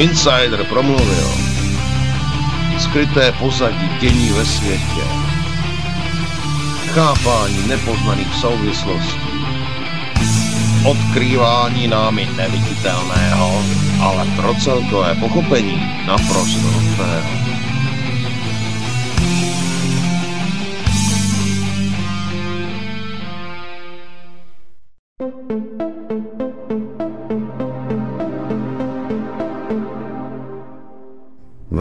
Insider promluvil. Skryté pozadí dění ve světě. Chápání nepoznaných souvislostí. Odkrývání námi neviditelného, ale pro celkové pochopení naprosto nutného.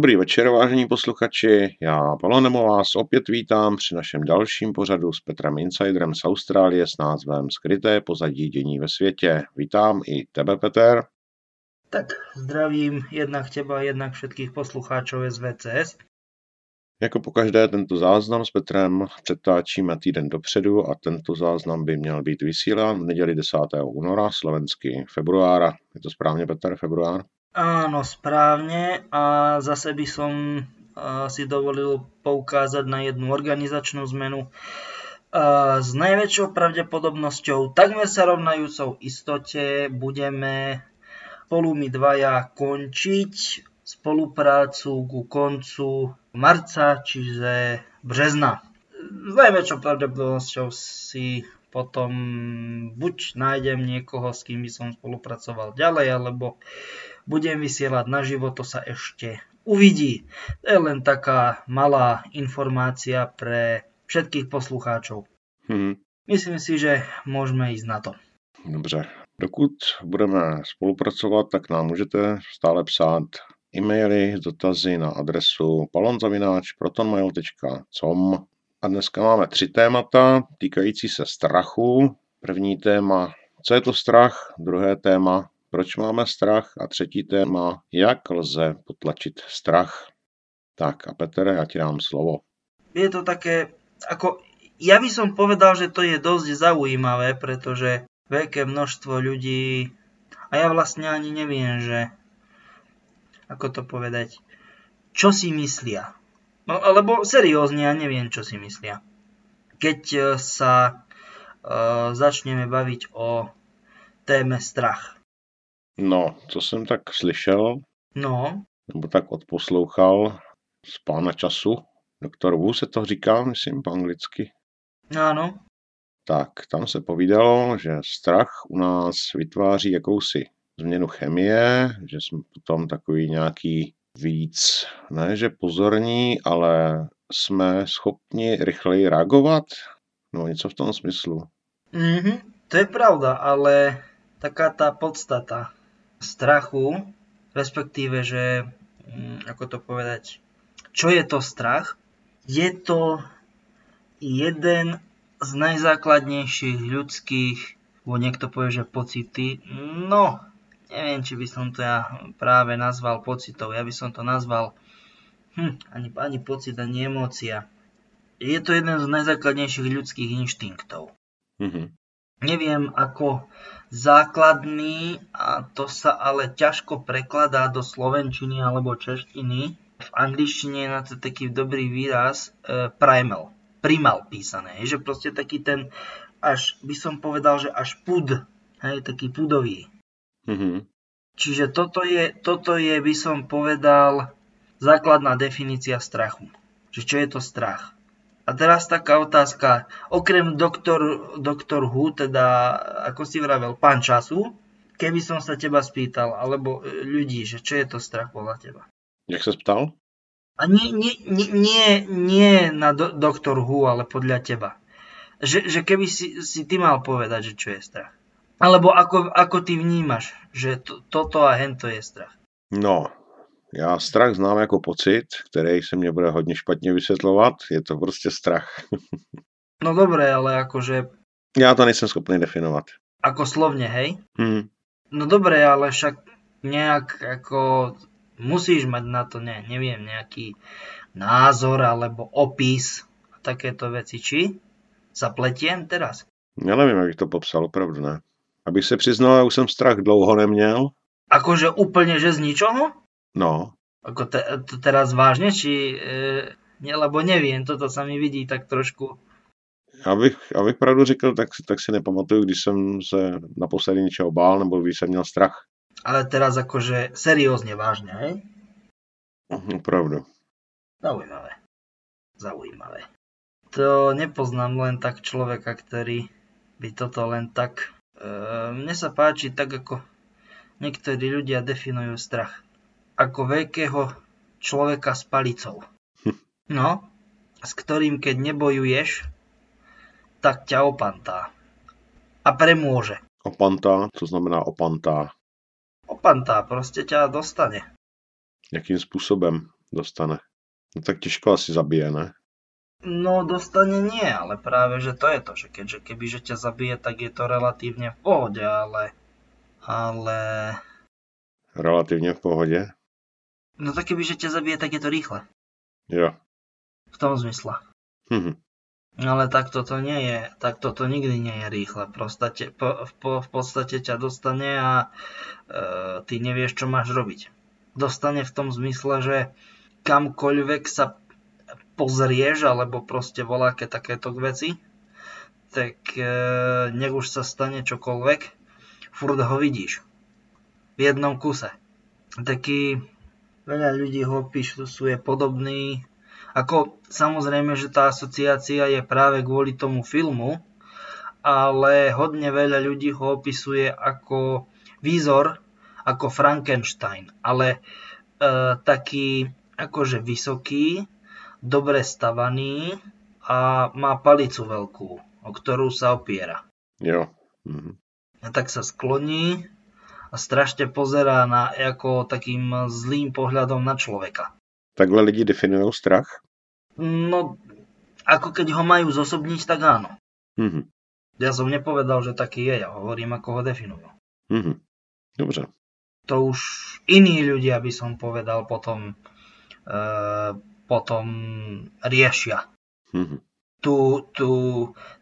Dobrý večer, vážení posluchači. Já, Pavel vás opět vítám při našem dalším pořadu s Petrem Insiderem z Austrálie s názvem Skryté pozadí dění ve světě. Vítám i tebe, Peter. Tak zdravím jednak teba, jednak všetkých poslucháčov SVCS. Jako pokaždé tento záznam s Petrem přetáčíme týden dopředu a tento záznam by měl být vysílán v neděli 10. února, slovenský februára. Je to správně, Petr, február? Áno, správne. A zase by som si dovolil poukázať na jednu organizačnú zmenu. S najväčšou pravdepodobnosťou, takmer sa rovnajúcou istote, budeme spolu my dvaja končiť spoluprácu ku koncu marca, čiže března. S najväčšou pravdepodobnosťou si potom buď nájdem niekoho, s kým by som spolupracoval ďalej, alebo budem vysielať naživo, to sa ešte uvidí. To je len taká malá informácia pre všetkých poslucháčov. Hmm. Myslím si, že môžeme ísť na to. Dobře. Dokud budeme spolupracovat, tak nám můžete stále psát e-maily dotazy na adresu palonzavináč.protonmail.com A dneska máme tři témata týkající se strachu. První téma, co je to strach? Druhé téma, proč máme strach a třetí téma, jak lze potlačit strach. Tak a Peter, ja ti dám slovo. Je to také, ako, ja by som povedal, že to je dosť zaujímavé, pretože veľké množstvo ľudí, a ja vlastne ani neviem, že, ako to povedať, čo si myslia. No, alebo seriózne, ja neviem, čo si myslia. Keď e, sa uh, začneme baviť o téme strach. No, co jsem tak slyšel, No, nebo tak odposlouchal z Pána času, doktor Wu se to říká, myslím, po anglicky. áno. Tak, tam se povídalo, že strach u nás vytváří jakousi změnu chemie, že jsme potom takový nějaký víc, ne že pozorní, ale jsme schopni rychleji reagovat, no něco v tom smyslu. Mhm, to je pravda, ale taká tá podstata strachu, respektíve, že, mm, ako to povedať, čo je to strach? Je to jeden z najzákladnejších ľudských, bo niekto povie, že pocity, no, neviem, či by som to ja práve nazval pocitov, ja by som to nazval hm, ani, ani pocit, ani emócia. Je to jeden z najzákladnejších ľudských inštinktov. Mm-hmm. Neviem, ako základný a to sa ale ťažko prekladá do slovenčiny alebo češtiny. V angličtine je na to taký dobrý výraz e, primal, primal písané, že proste taký ten až by som povedal, že až pud, hej, taký pudový. Mm-hmm. Čiže toto je, toto je, by som povedal, základná definícia strachu. Že čo je to strach? A teraz taká otázka. Okrem doktor, doktor Hu, teda ako si vravel, pán času, keby som sa teba spýtal, alebo e, ľudí, že čo je to strach podľa teba? Jak sa spýtal? A nie, nie, nie, nie, nie na do, doktor Hu, ale podľa teba. Že, že keby si, si ty mal povedať, že čo je strach. Alebo ako, ako ty vnímaš, že to, toto a hento je strach. No, já strach znám jako pocit, který se mě bude hodně špatně vysvětlovat. Je to prostě strach. no dobré, ale akože... Já to nejsem schopný definovat. Ako slovne, hej? Hmm. No dobré, ale však nejak ako musíš mať na to, ne, neviem, nejaký názor alebo opis a takéto veci. Či? Zapletiem teraz? Já nevím, jak bych to popsal, opravdu ne. Abych se přiznal, já už jsem strach dlouho neměl. Akože úplne, že z ničoho? No, Ako te, to teraz vážne, či... E, ne, lebo neviem, toto sa mi vidí tak trošku... abych, abych pravdu řekl, tak, si- tak si nepamatuju, když jsem se naposledy něčeho bál, nebo když jsem měl strach. Ale teraz akože seriózne vážne, hej? Opravdu. Zaujímavé. Zaujímavé. To nepoznám len tak človeka, ktorý by toto len tak... E, mne sa páči tak, ako niektorí ľudia definujú strach. Ako veľkého človeka s palicou. No, s ktorým keď nebojuješ, tak ťa opantá. A premôže. Opantá, co znamená opantá? Opantá, proste ťa dostane. Jakým způsobem dostane? No tak těžko asi zabije, ne? No, dostane nie, ale práve, že to je to, že keďže keby že ťa zabije, tak je to relatívne v pohode, ale... Ale... Relativně v pohodě. No tak keby že ťa zabije, tak je to rýchle. Jo. V tom zmysle. Hm. Ale tak toto nie je, tak toto nikdy nie je rýchle. Prostate, po, v, po, v podstate ťa dostane a e, ty nevieš, čo máš robiť. Dostane v tom zmysle, že kamkoľvek sa pozrieš, alebo proste voláke takéto veci, tak e, nech už sa stane čokoľvek, furt ho vidíš. V jednom kuse. Taký, veľa ľudí ho opisuje podobný ako samozrejme, že tá asociácia je práve kvôli tomu filmu, ale hodne veľa ľudí ho opisuje ako výzor, ako Frankenstein, ale e, taký akože vysoký, dobre stavaný a má palicu veľkú, o ktorú sa opiera. Jo. Mhm. A tak sa skloní a strašne pozerá na ako takým zlým pohľadom na človeka. Takhle lidi definují strach? No, ako keď ho majú zosobniť, tak áno. Mhm. Ja som nepovedal, že taký je, ja hovorím, ako ho definujú. Mhm. Dobře. To už iní ľudia, by som povedal, potom, e, potom riešia Mhm. Tu, tu,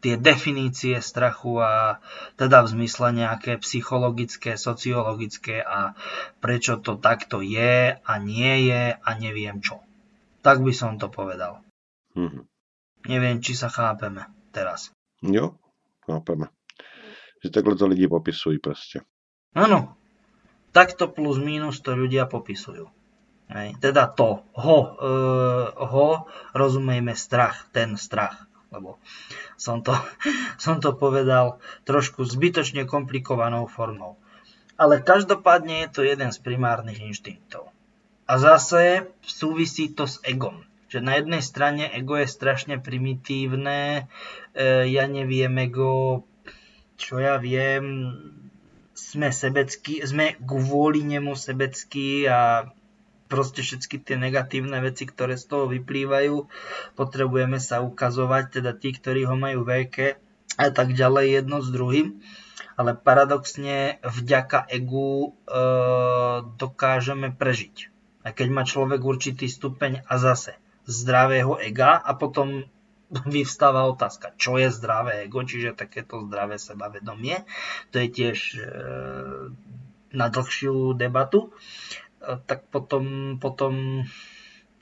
tie definície strachu a teda v zmysle nejaké psychologické, sociologické a prečo to takto je a nie je a neviem čo. Tak by som to povedal. Mhm. Neviem, či sa chápeme teraz. Jo, chápeme. Že takhle to lidi popisují prostě. Áno, takto plus minus to ľudia popisujú. Hej. Teda to, ho, e, ho, rozumejme strach, ten strach. Lebo som to, som to povedal trošku zbytočne komplikovanou formou. Ale každopádne je to jeden z primárnych inštinktov. A zase súvisí to s egom. Že na jednej strane ego je strašne primitívne, e, ja neviem, ego, čo ja viem, sme sebeckí, sme kvôli nemu sebeckí a proste všetky tie negatívne veci, ktoré z toho vyplývajú, potrebujeme sa ukazovať, teda tí, ktorí ho majú veľké a tak ďalej jedno s druhým. Ale paradoxne vďaka egu e, dokážeme prežiť. A keď má človek určitý stupeň a zase zdravého ega a potom vyvstáva otázka, čo je zdravé ego, čiže takéto zdravé sebavedomie. To je tiež e, na dlhšiu debatu. Tak potom, potom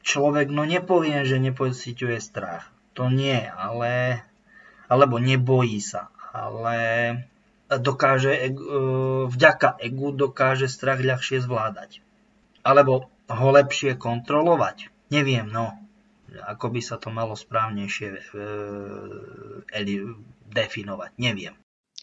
človek no nepovie, že nepociťuje strach. To nie, ale alebo nebojí sa, ale dokáže, e, vďaka egu dokáže strach ľahšie zvládať. Alebo ho lepšie kontrolovať. Neviem, no ako by sa to malo správnejšie e, definovať. Neviem.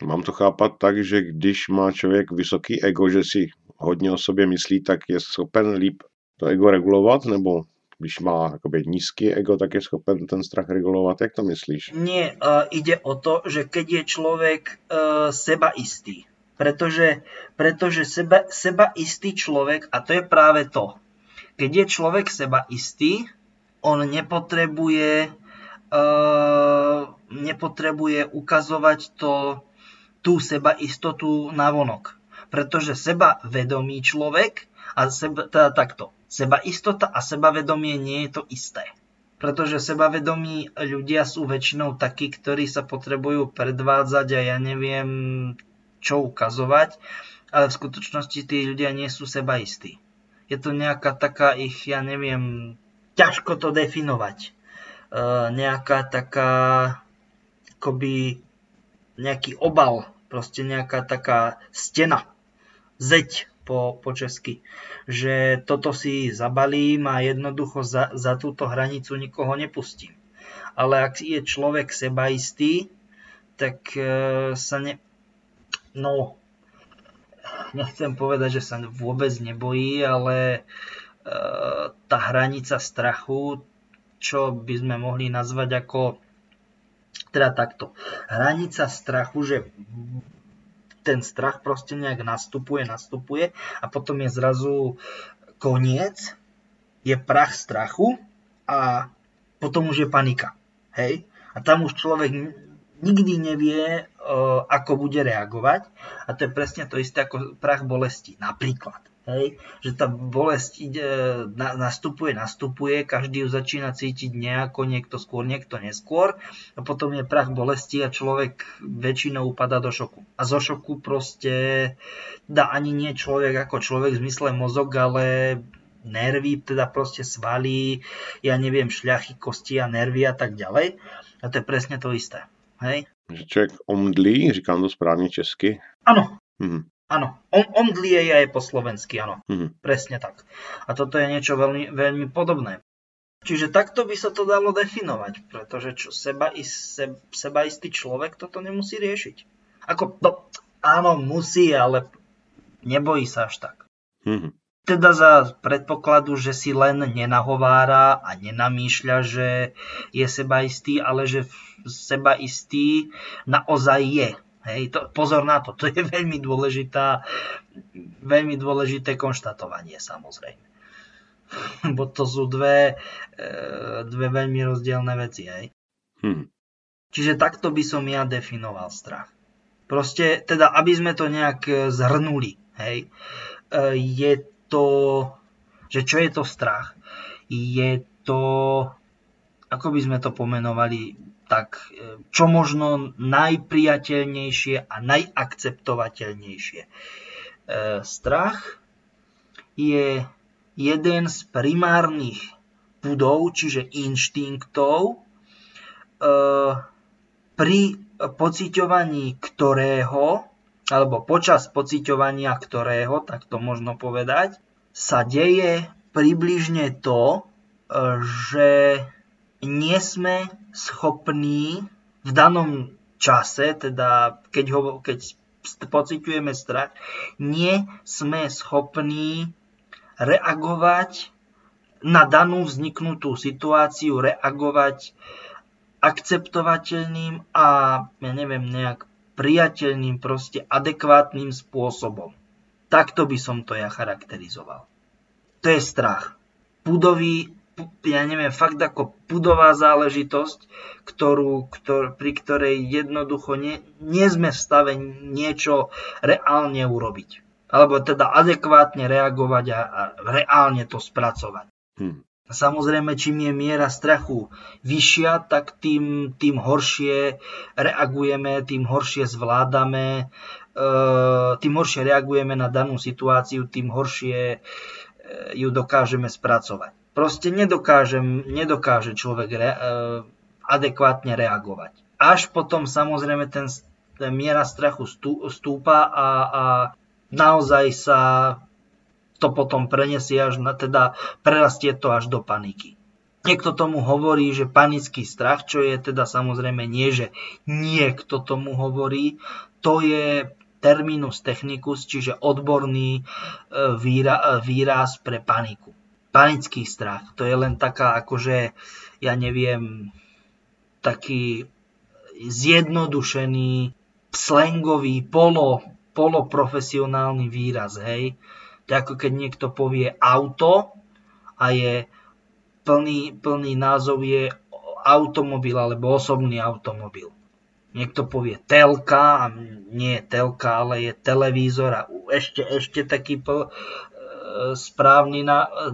Mám to chápat tak, že když má člověk vysoký ego, že si hodně o sobě myslí, tak je schopen líp to ego regulovat, nebo když má jakoby nízký ego, tak je schopen ten strach regulovat. Jak to myslíš? Nie, uh, ide o to, že keď je človek uh, sebaistý, pretože, pretože seba, sebaistý človek, a to je práve to, keď je človek sebaistý, on nepotrebuje, uh, nepotrebuje ukazovať to, tú sebaistotu na vonok. Pretože sebavedomý človek, a seba, teda takto, sebaistota a sebavedomie nie je to isté. pretože sebavedomí ľudia sú väčšinou takí, ktorí sa potrebujú predvádzať a ja neviem čo ukazovať, ale v skutočnosti tí ľudia nie sú sebaistí. Je to nejaká taká ich, ja neviem, ťažko to definovať. E, nejaká taká, akoby nejaký obal, proste nejaká taká stena, zeď po, po česky. Že toto si zabalím a jednoducho za, za túto hranicu nikoho nepustím. Ale ak je človek sebaistý, tak e, sa ne... No, nechcem povedať, že sa vôbec nebojí, ale e, tá hranica strachu, čo by sme mohli nazvať ako teda takto. Hranica strachu, že ten strach proste nejak nastupuje, nastupuje a potom je zrazu koniec, je prach strachu a potom už je panika. Hej? A tam už človek nikdy nevie, ako bude reagovať. A to je presne to isté ako prach bolesti. Napríklad. Hej, že tá bolesť ide, na, nastupuje, nastupuje, každý ju začína cítiť nejako, niekto skôr, niekto neskôr a potom je prach bolesti a človek väčšinou upada do šoku. A zo šoku proste dá ani nie človek ako človek v zmysle mozog, ale nervy, teda proste svaly, ja neviem, šľachy, kosti a nervy a tak ďalej. A to je presne to isté. Hej? Že človek omdlí, říkám to správne česky? Áno. Mhm. Áno, on, omdlie je aj po slovensky, áno. Mm-hmm. Presne tak. A toto je niečo veľmi, veľmi podobné. Čiže takto by sa to dalo definovať, pretože čo, seba, se, sebaistý človek toto nemusí riešiť. Ako, no, áno, musí, ale nebojí sa až tak. Mm-hmm. Teda za predpokladu, že si len nenahovára a nenamýšľa, že je sebaistý, ale že sebaistý naozaj je. Hej, to, pozor na to, to je veľmi dôležitá, veľmi dôležité konštatovanie samozrejme. Bo to sú dve, e, dve veľmi rozdielne veci. Hej. Hmm. Čiže takto by som ja definoval strach. Proste, teda, aby sme to nejak e, zhrnuli, hej, e, je to, že čo je to strach? Je to, ako by sme to pomenovali, tak e, čo možno najpriateľnejšie a najakceptovateľnejšie. E, strach je jeden z primárnych budov, čiže inštinktov, e, pri pociťovaní ktorého, alebo počas pociťovania ktorého, tak to možno povedať, sa deje približne to, že nie sme schopní v danom čase, teda keď, ho, keď pociťujeme strach, nie sme schopní reagovať na danú vzniknutú situáciu, reagovať akceptovateľným a ja neviem, nejak priateľným, proste adekvátnym spôsobom. Takto by som to ja charakterizoval. To je strach. Budový ja neviem, fakt ako pudová záležitosť, ktorú, ktor, pri ktorej jednoducho nie, nie sme v stave niečo reálne urobiť. Alebo teda adekvátne reagovať a, a reálne to spracovať. Hmm. Samozrejme, čím je miera strachu vyššia, tak tým, tým horšie reagujeme, tým horšie zvládame, e, tým horšie reagujeme na danú situáciu, tým horšie e, ju dokážeme spracovať proste nedokážem, nedokáže človek re, e, adekvátne reagovať. Až potom samozrejme ten, ten miera strachu stú, stúpa a, a naozaj sa to potom prenesie až na, teda prerastie to až do paniky. Niekto tomu hovorí, že panický strach, čo je teda samozrejme nie, že niekto tomu hovorí, to je terminus technicus, čiže odborný e, výraz pre paniku panický strach. To je len taká akože, ja neviem, taký zjednodušený, slangový, polo, poloprofesionálny výraz, hej. To je ako keď niekto povie auto a je plný, plný názov je automobil alebo osobný automobil. Niekto povie telka a nie je telka, ale je televízor a ešte, ešte taký pl, správny,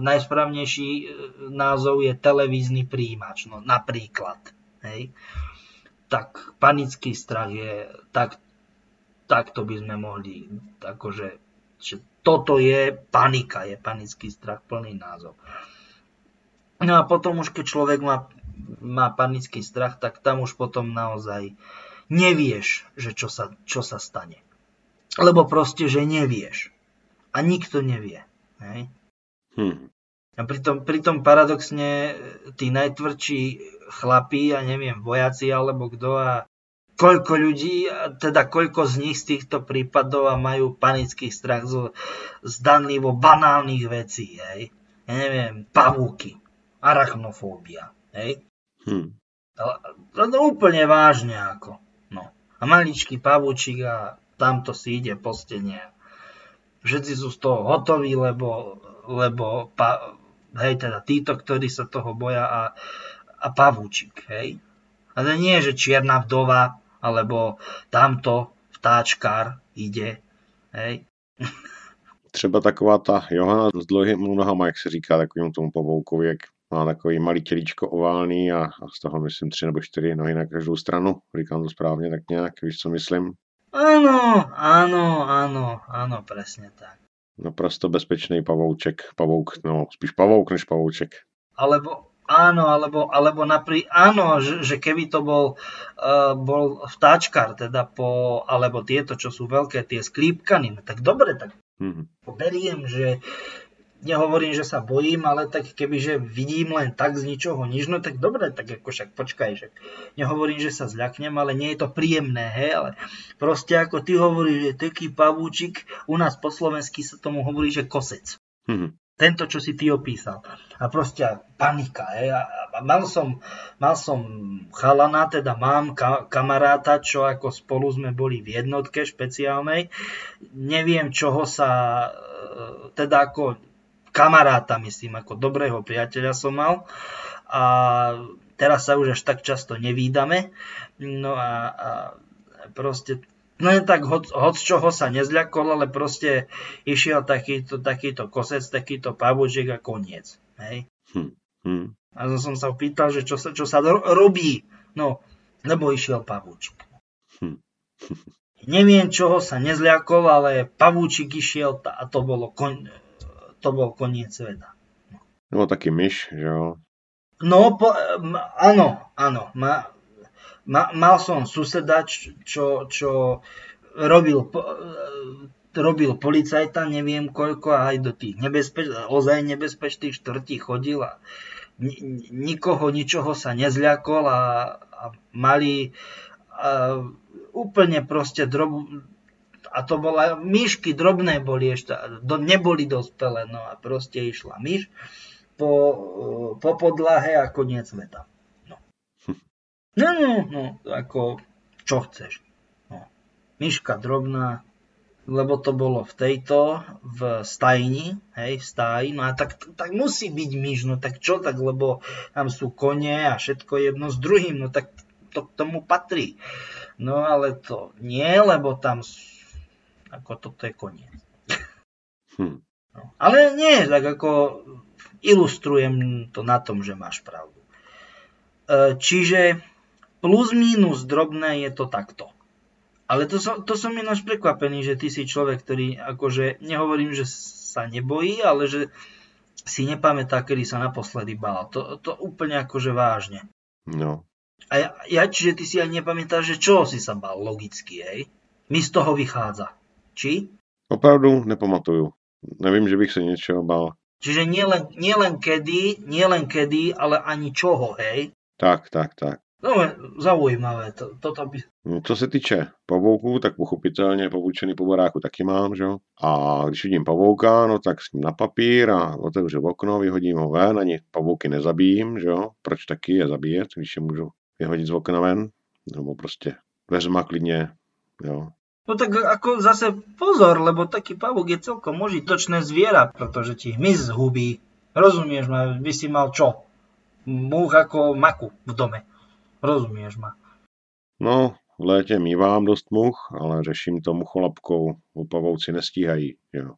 najsprávnejší e, názov je televízny príjimač, no napríklad. Hej. Tak panický strach je, tak, takto by sme mohli, akože, že toto je panika, je panický strach, plný názov. No a potom už keď človek má, má panický strach, tak tam už potom naozaj nevieš, že čo sa, čo sa stane. Lebo proste, že nevieš. A nikto nevie. Hej? Hmm. A pritom, pritom paradoxne tí najtvrdší chlapí, ja neviem, vojaci alebo kto a koľko ľudí, teda koľko z nich z týchto prípadov a majú panický strach zo zdanlivo banálnych vecí, hej. Ja neviem, pavúky, arachnofóbia, hej. To, to úplne vážne ako, no. A maličký pavúčik a tamto si ide po stene. Všetci sú z toho hotoví, lebo, lebo pa, hej, teda títo, ktorí sa toho boja a, a pavúčik, hej. Ale nie, že čierna vdova, alebo tamto vtáčkár ide, hej. Třeba taková ta Johana s dlouhými nohama, jak se říká takovým tomu pavoukovi, jak má takový malý tělíčko oválný a, a z toho myslím tři nebo čtyři nohy na každou stranu. Říkám to správně tak nějak, víš co myslím? Áno, áno, áno, áno, presne tak. Naprosto bezpečný pavouček, pavouk, no spíš pavouk než pavouček. Alebo áno, alebo, alebo naprí, áno, že, že keby to bol, uh, bol vtáčkar, teda po, alebo tieto, čo sú veľké, tie sklípkany, no tak dobre, tak mm-hmm. beriem, že, nehovorím, že sa bojím, ale tak kebyže vidím len tak z ničoho nič, no tak dobre, tak ako však počkaj, však nehovorím, že sa zľaknem, ale nie je to príjemné, hej, ale proste ako ty hovoríš, že taký pavúčik, u nás po slovensky sa tomu hovorí, že kosec. Mm-hmm. Tento, čo si ty opísal. A proste panika. Hej. A mal, som, mal som chalana, teda mám ka- kamaráta, čo ako spolu sme boli v jednotke špeciálnej. Neviem, čoho sa, e, teda ako kamaráta, myslím, ako dobrého priateľa som mal. A teraz sa už až tak často nevídame. No a, a proste no len tak hoc, hoc čoho sa nezľakol, ale proste išiel takýto, takýto kosec, takýto pavúčik a koniec. Hej? Hm, hm. A som sa pýtal, že čo sa, čo sa robí. No, lebo išiel pavúčik. Hm. Neviem, čoho sa nezľakol, ale pavúčik išiel a to bolo kon to bol koniec sveta. No taký myš, že jo? No, po, áno, áno. Ma, ma, mal som suseda, čo, čo robil, robil policajta, neviem koľko, a aj do tých nebezpeč, ozaj nebezpečných štvrtí chodil a nikoho, ničoho sa nezľakol a, a mali a, úplne proste drob, a to bola, myšky drobné boli ešte, do, neboli dospelé, no a proste išla myš po, po podlahe a koniec sveta. No. No, no, no, ako, čo chceš. No. Myška drobná, lebo to bolo v tejto, v stajni, hej, v stáji, no a tak, tak musí byť myš, no tak čo tak, lebo tam sú kone a všetko jedno s druhým, no tak to k tomu patrí. No ale to nie, lebo tam ako toto je koniec. Hm. No. Ale nie, tak ako ilustrujem to na tom, že máš pravdu. E, čiže plus minus drobné je to takto. Ale to som, to som ináč prekvapený, že ty si človek, ktorý akože, nehovorím, že sa nebojí, ale že si nepamätá, kedy sa naposledy bál. To, to úplne akože vážne. No. A ja, ja, čiže ty si aj nepamätáš, že čo si sa bál logicky, hej? Mi z toho vychádza. Či? Opravdu nepamatuju. Nevím, že bych se niečoho bál. Čiže nielen, nielen kedy, nielen kedy, ale ani čoho, hej? Tak, tak, tak. No, zaujímavé, to, toto by... No, co se týče pavouků, tak pochopitelně pavoučený po baráku taky mám, že jo? A když vidím pavouka, no tak s ním na papír a otevřu okno, vyhodím ho ven, ani pavouky nezabijím, že jo? Proč taky je zabíjet, když je můžu vyhodit z okna ven? Nebo prostě dveřma klidně, jo? No tak ako zase pozor, lebo taký pavúk je celkom užitočné zviera, pretože ti hmyz zhubí. Rozumieš ma, by si mal čo? Múch ako maku v dome. Rozumieš ma? No, v létě mývám dost much, ale řeším to mucholapkou. U pavouci nestíhají, jo.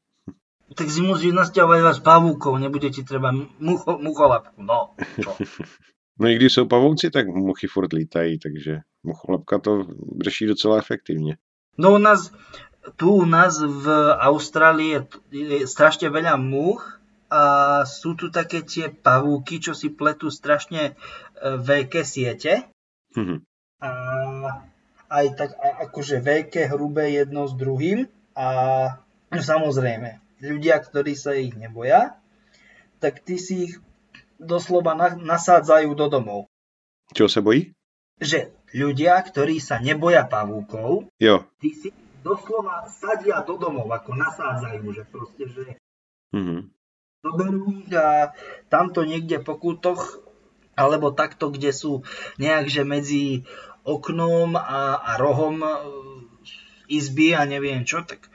Tak si musíš nasťahovať vás pavúkov, nebude ti treba mucho, mucholapku, no, čo? No i když jsou pavouci, tak muchy furt lítají, takže mucholapka to řeší docela efektivně. No u nás, tu u nás v Austrálii je, je strašne veľa múch a sú tu také tie pavúky, čo si pletú strašne e, veľké siete. Mhm. A aj tak akože veľké, hrubé jedno s druhým. A no, samozrejme, ľudia, ktorí sa ich neboja, tak ty si ich doslova na, nasádzajú do domov. Čo sa bojí? Že ľudia, ktorí sa neboja pavúkov, Jo. ty si doslova sadia do domov, ako nasádzajú, že proste, že Mhm. zoberú ich a tamto niekde po kútoch, alebo takto, kde sú nejak, že medzi oknom a, a rohom e, izby a neviem čo, tak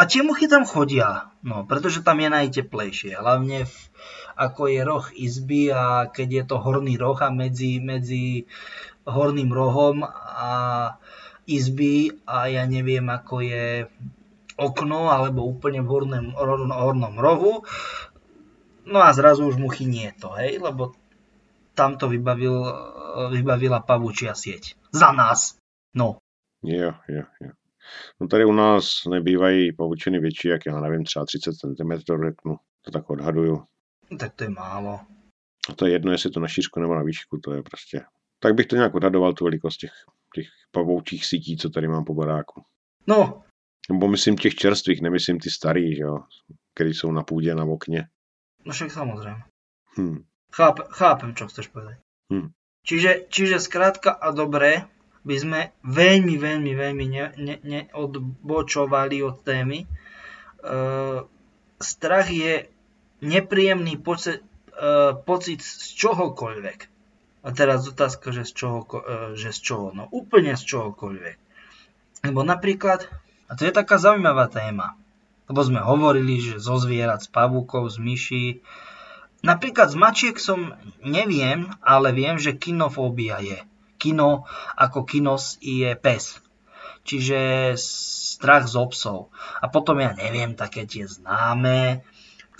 a tie muchy tam chodia, no, pretože tam je najteplejšie, hlavne v, ako je roh izby a keď je to horný roh a medzi, medzi horným rohom a izby a ja neviem ako je okno alebo úplne v hornom, hornom rohu. No a zrazu už muchy nie to, hej, lebo tam to vybavil, vybavila pavučia sieť. Za nás. No. Jo, jo, jo. No tady u nás nebývají pavučiny větší, jak já nevím, třeba 30 cm, řeknu. To tak odhaduju. Tak to je málo. A to je jedno, jestli to na šířku nebo na výšku, to je prostě... Tak bych to nějak odhadoval, tu velikost těch, těch pavoučích sítí, co tady mám po baráku. No, Nebo myslím těch čerstvých, nemyslím ty starý, že jo, který jsou na půdě, na okně. no však samozrejme. Hm. Cháp, chápem, čo chceš povedať. Hm. Čiže, čiže skrátka a dobre by sme veľmi, veľmi, veľmi ne, ne, neodbočovali od témy. E, strach je nepríjemný pocit, e, pocit z čohokoľvek. A teraz otázka, že z čoho, e, že z čoho? No úplne z čohokoľvek. Lebo napríklad, a to je taká zaujímavá téma, lebo sme hovorili, že zo zvierat, z pavúkov, z myší, Napríklad z mačiek som neviem, ale viem, že kinofóbia je. Kino ako kinos je pes. Čiže strach z obsov. A potom ja neviem, také tie známe,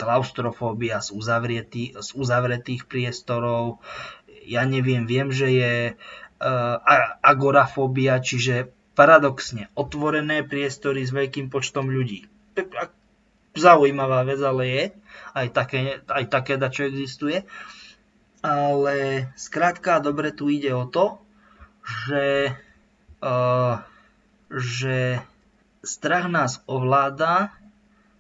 klaustrofóbia z, uzavretý, z uzavretých priestorov. Ja neviem, viem, že je uh, agorafóbia, čiže paradoxne otvorené priestory s veľkým počtom ľudí. Zaujímavá vec, ale je aj také, aj také dačo existuje. Ale skrátka dobre tu ide o to, že, uh, že strach nás ovláda,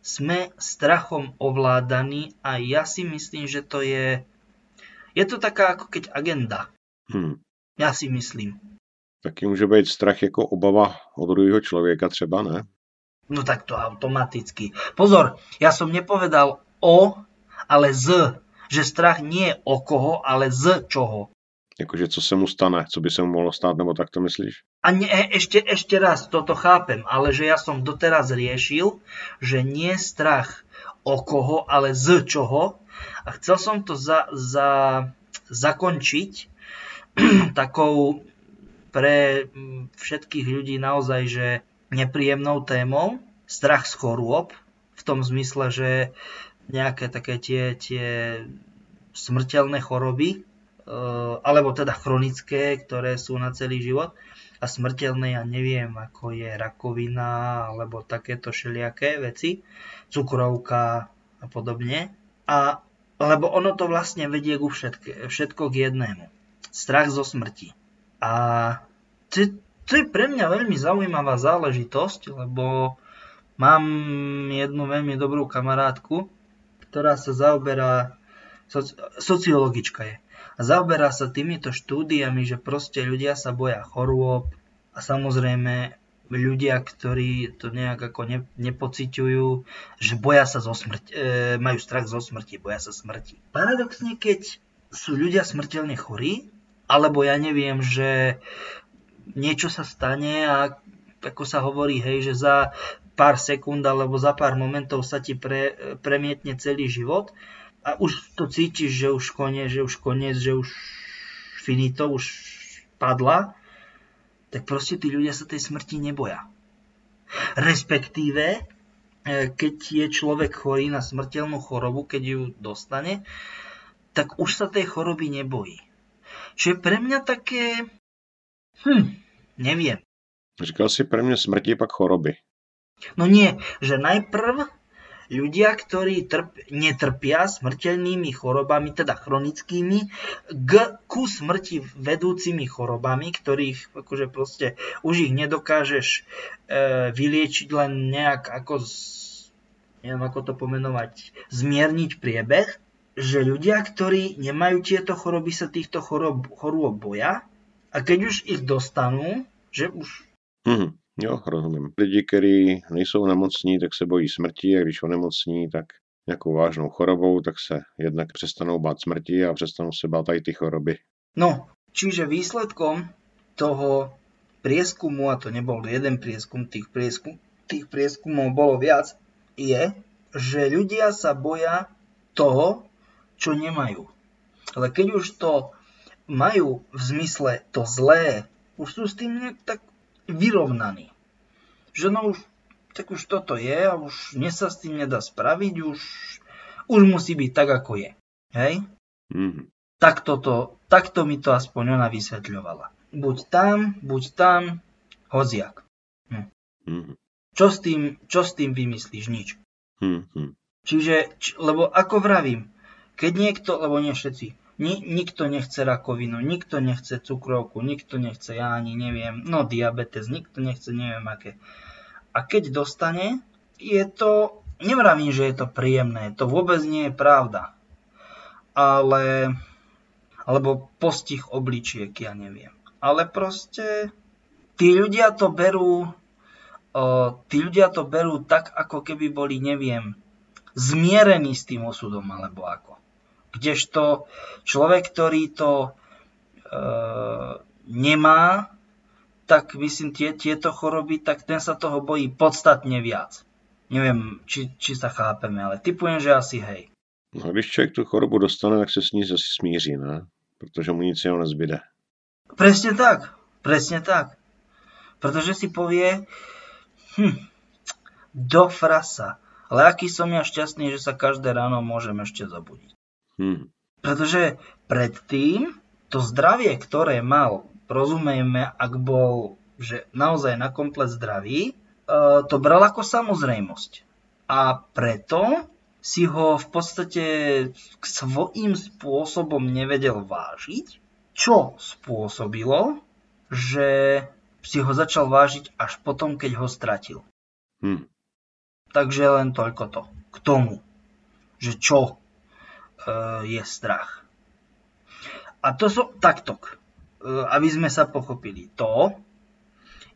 sme strachom ovládaní a ja si myslím, že to je, je to taká ako keď agenda. Hm. Ja si myslím. Taky může být strach jako obava od druhého člověka třeba, ne? No tak to automaticky. Pozor, ja som nepovedal o, ale z. Že strach nie je o koho, ale z čoho. Jakože co se mu stane, co by se mu mohlo stát, nebo tak to myslíš? A ne, ešte, ešte raz, toto chápem, ale že ja som doteraz riešil, že nie strach o koho, ale z čoho. A chcel som to za, za, zakončiť takou pre všetkých ľudí naozaj, že nepríjemnou témou, strach z chorôb, v tom zmysle, že nejaké také tie, tie smrteľné choroby, alebo teda chronické, ktoré sú na celý život a smrteľné, ja neviem, ako je rakovina alebo takéto všelijaké veci, cukrovka a podobne. A, lebo ono to vlastne vedie ku všetko, všetko k jednému. Strach zo smrti. A to, to je pre mňa veľmi zaujímavá záležitosť, lebo mám jednu veľmi dobrú kamarátku, ktorá sa zaoberá, soci, sociologička je, a zaoberá sa týmito štúdiami, že proste ľudia sa boja chorôb a samozrejme ľudia, ktorí to nejak ako ne, nepociťujú, že boja sa zo smrti, e, majú strach zo smrti, boja sa smrti. Paradoxne, keď sú ľudia smrteľne chorí, alebo ja neviem, že niečo sa stane a ako sa hovorí, hej, že za pár sekúnd alebo za pár momentov sa ti pre, premietne celý život a už to cítiš, že už koniec, že už koniec, že už finito, už padla, tak proste tí ľudia sa tej smrti neboja. Respektíve e, keď je človek chorý na smrteľnú chorobu, keď ju dostane, tak už sa tej choroby nebojí. Čiže pre mňa také... Hm, neviem. Říkal si pre mňa smrti pak choroby. No nie, že najprv ľudia, ktorí trp, netrpia smrteľnými chorobami, teda chronickými, k, ku smrti vedúcimi chorobami, ktorých akože proste už ich nedokážeš e, vyliečiť len nejak ako, neviem ako to pomenovať, zmierniť priebeh, že ľudia, ktorí nemajú tieto choroby, sa týchto chorôb boja a keď už ich dostanú, že už Mm-hmm. Jo, rozumím. Lidi, kteří nejsou nemocní, tak se bojí smrti a když onemocní, tak nějakou vážnou chorobou, tak se jednak přestanou bát smrti a přestanou se bát aj ty choroby. No, čiže výsledkom toho prieskumu, a to nebol jeden prieskum, tých, prieskum, tých prieskumov bolo viac, je, že ľudia sa boja toho, čo nemajú. Ale keď už to majú v zmysle to zlé, už sú s tým nejak tak vyrovnaný. Že no už, tak už toto je a už dnes sa s tým nedá spraviť, už, už musí byť tak, ako je. Hej? Mm-hmm. Tak, toto, takto mi to aspoň ona vysvetľovala. Buď tam, buď tam, hodziak. Hm. Mm-hmm. Čo, s tým, čo s tým vymyslíš? Nič. Mm-hmm. Čiže, č, lebo ako vravím, keď niekto, lebo nie všetci, ni, nikto nechce rakovinu, nikto nechce cukrovku, nikto nechce, ja ani neviem, no diabetes, nikto nechce neviem aké. A keď dostane, je to, nevravím, že je to príjemné, to vôbec nie je pravda. Ale, alebo postih obličiek, ja neviem. Ale proste, tí ľudia to berú, tí ľudia to berú tak, ako keby boli, neviem, zmierení s tým osudom, alebo ako. Kdežto človek, ktorý to e, nemá, tak myslím tie, tieto choroby, tak ten sa toho bojí podstatne viac. Neviem, či, či sa chápeme, ale typujem, že asi hej. No, když člověk tu chorobu dostane, tak se s ní asi smíří, ne? Protože mu nic jiného nezbyde. Presne tak, presne tak. Pretože si povie, hm, do frasa, ale aký som ja šťastný, že sa každé ráno môžem ešte zobudiť. Hmm. Pretože predtým to zdravie, ktoré mal, rozumejme, ak bol že naozaj na komplet zdravý, e, to bral ako samozrejmosť. A preto si ho v podstate svojím spôsobom nevedel vážiť, čo spôsobilo, že si ho začal vážiť až potom, keď ho stratil. Hmm. Takže len toľko to. K tomu, že čo je strach. A to sú taktok, uh, aby sme sa pochopili. To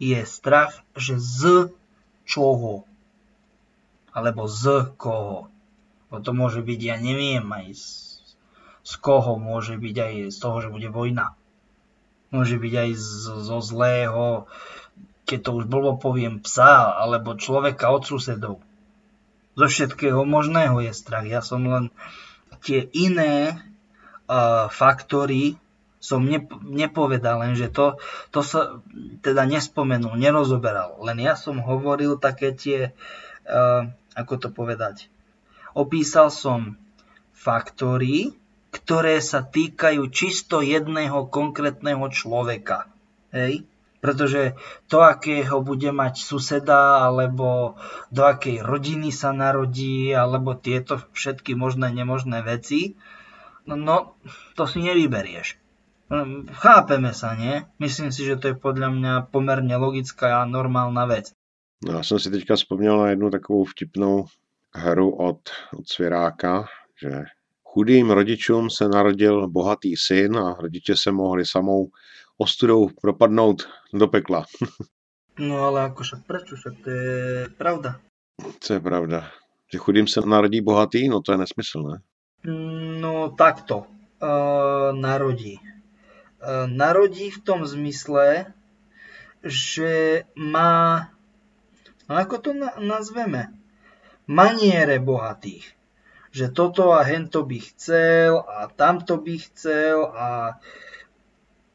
je strach, že z čoho? Alebo z koho? Bo to môže byť, ja neviem, aj z, z koho, môže byť aj z toho, že bude vojna. Môže byť aj z, zo zlého, keď to už blbo poviem, psa, alebo človeka od susedov. Zo všetkého možného je strach. Ja som len tie iné uh, faktory som nep- nepovedal, lenže to, to sa teda nespomenul, nerozoberal. Len ja som hovoril také tie, uh, ako to povedať, opísal som faktory, ktoré sa týkajú čisto jedného konkrétneho človeka. Hej? Pretože to, akého bude mať suseda, alebo do akej rodiny sa narodí, alebo tieto všetky možné, nemožné veci, no, no to si nevyberieš. Chápeme sa, nie? Myslím si, že to je podľa mňa pomerne logická a normálna vec. No, já jsem si teďka vzpomněl na jednu takovou vtipnou hru od, od Svěráka, že chudým rodičům se narodil bohatý syn a rodiče se mohli samou ostudou propadnout do pekla. No ale ako však prečo? Však to je pravda. Co je pravda? Že chudým se narodí bohatý? No to je nesmysl, ne? No takto. Uh, narodí. Uh, narodí v tom zmysle, že má, no ako to na- nazveme, maniere bohatých. Že toto a hento by chcel a tamto by chcel a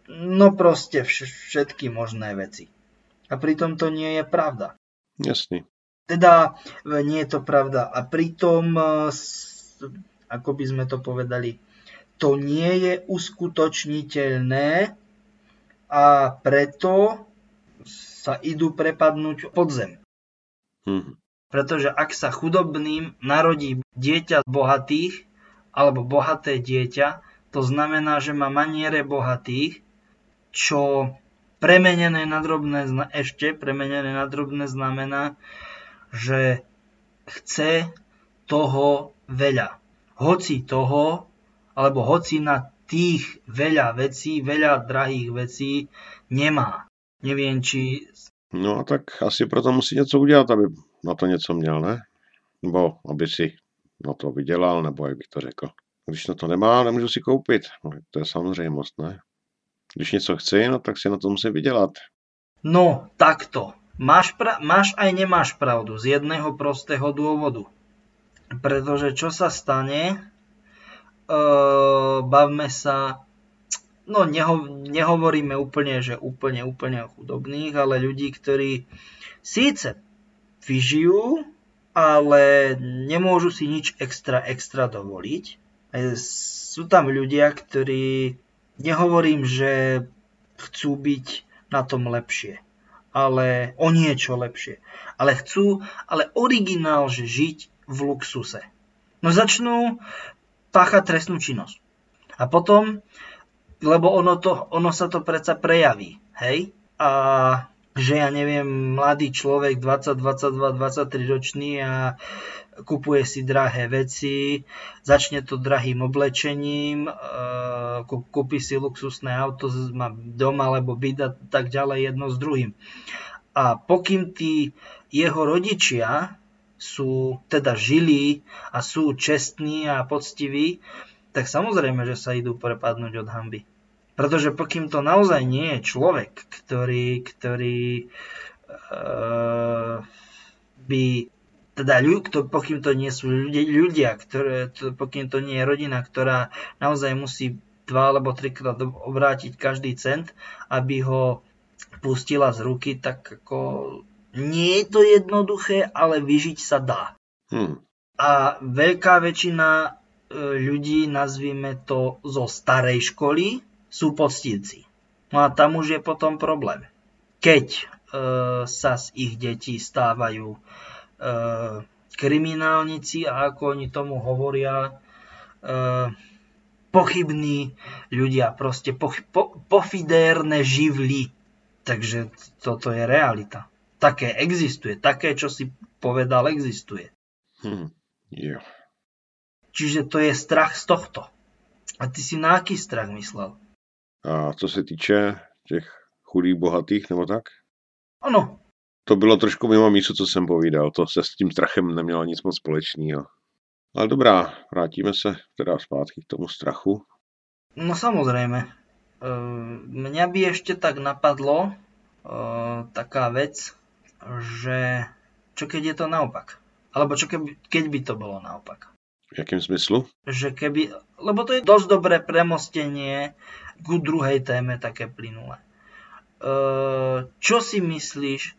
no proste vš- všetky možné veci. A pritom to nie je pravda. Jasný. Teda e, nie je to pravda. A pritom, e, ako by sme to povedali, to nie je uskutočniteľné a preto sa idú prepadnúť pod zem. Hmm. Pretože ak sa chudobným narodí dieťa bohatých, alebo bohaté dieťa, to znamená, že má maniere bohatých, čo premenené na drobné, ešte premenené na drobné znamená, že chce toho veľa. Hoci toho, alebo hoci na tých veľa vecí, veľa drahých vecí nemá. Neviem, či... No a tak asi proto musí něco udělat, aby na to něco měl, ne? Nebo aby si na to vydělal, nebo jak bych to řekl. Když na to nemá, nemůžu si koupit. No, to je samozřejmost, ne? Když něco chci, no tak si na to musím vydělat. No, takto. Máš, pra- máš aj nemáš pravdu z jedného prostého dôvodu. Pretože čo sa stane, uh, bavme sa, no neho- nehovoríme úplne, že úplne, úplne chudobných, ale ľudí, ktorí síce vyžijú, ale nemôžu si nič extra, extra dovoliť. Sú tam ľudia, ktorí Nehovorím, že chcú byť na tom lepšie, ale o niečo lepšie. Ale chcú, ale originál, že žiť v luxuse. No začnú páchať trestnú činnosť. A potom, lebo ono, to, ono sa to predsa prejaví, hej? A že ja neviem, mladý človek, 20, 22, 23 ročný a kupuje si drahé veci, začne to drahým oblečením, eh, kúpi si luxusné auto, má doma alebo byt a tak ďalej jedno s druhým. A pokým tí jeho rodičia sú teda žili a sú čestní a poctiví, tak samozrejme, že sa idú prepadnúť od hamby. Pretože pokým to naozaj nie je človek, ktorý, ktorý uh, by teda ľud, pokým to nie sú ľudia, ľudia ktoré, to, pokým to nie je rodina, ktorá naozaj musí dva alebo trikrát obrátiť každý cent, aby ho pustila z ruky, tak ako nie je to jednoduché, ale vyžiť sa dá. Hmm. A veľká väčšina e, ľudí, nazvime to zo starej školy, sú poctivci. No a tam už je potom problém. Keď e, sa z ich detí stávajú E, kriminálnici a ako oni tomu hovoria, e, pochybní ľudia, proste po, po, pofidérne živly. Takže toto je realita. Také existuje. Také, čo si povedal, existuje. Hmm. Yeah. Čiže to je strach z tohto. A ty si na aký strach myslel? A co se týče těch chudých, bohatých, nebo tak? Ano, to bylo trošku mimo mísu, co jsem povídal. To se s tím strachem nemělo nic moc společného. Ale dobrá, vrátíme se teda zpátky k tomu strachu. No samozrejme. Mňa by ešte tak napadlo taká vec, že čo keď je to naopak? Alebo čo keby, keď by to bolo naopak? V jakém smyslu? Že keby, lebo to je dosť dobré premostenie ku druhej téme také plynulé. Čo si myslíš,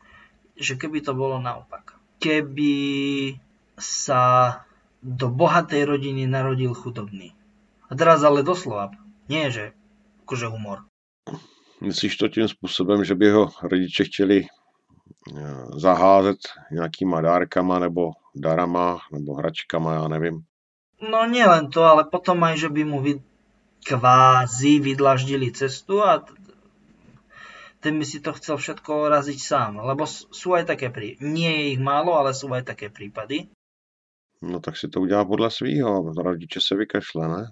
že keby to bolo naopak. Keby sa do bohatej rodiny narodil chudobný. A teraz ale doslova, nie že akože humor. Myslíš to tím způsobem, že by ho rodiče chtěli eh, zaházet nějakýma dárkama nebo darama nebo hračkama, já nevím. No nielen to, ale potom aj, že by mu vy, kvázi vydlaždili cestu a ten by si to chcel všetko raziť sám. Lebo sú aj také prípady. Nie je ich málo, ale sú aj také prípady. No tak si to udělá podle svýho. Rodiče se vykašle, ne?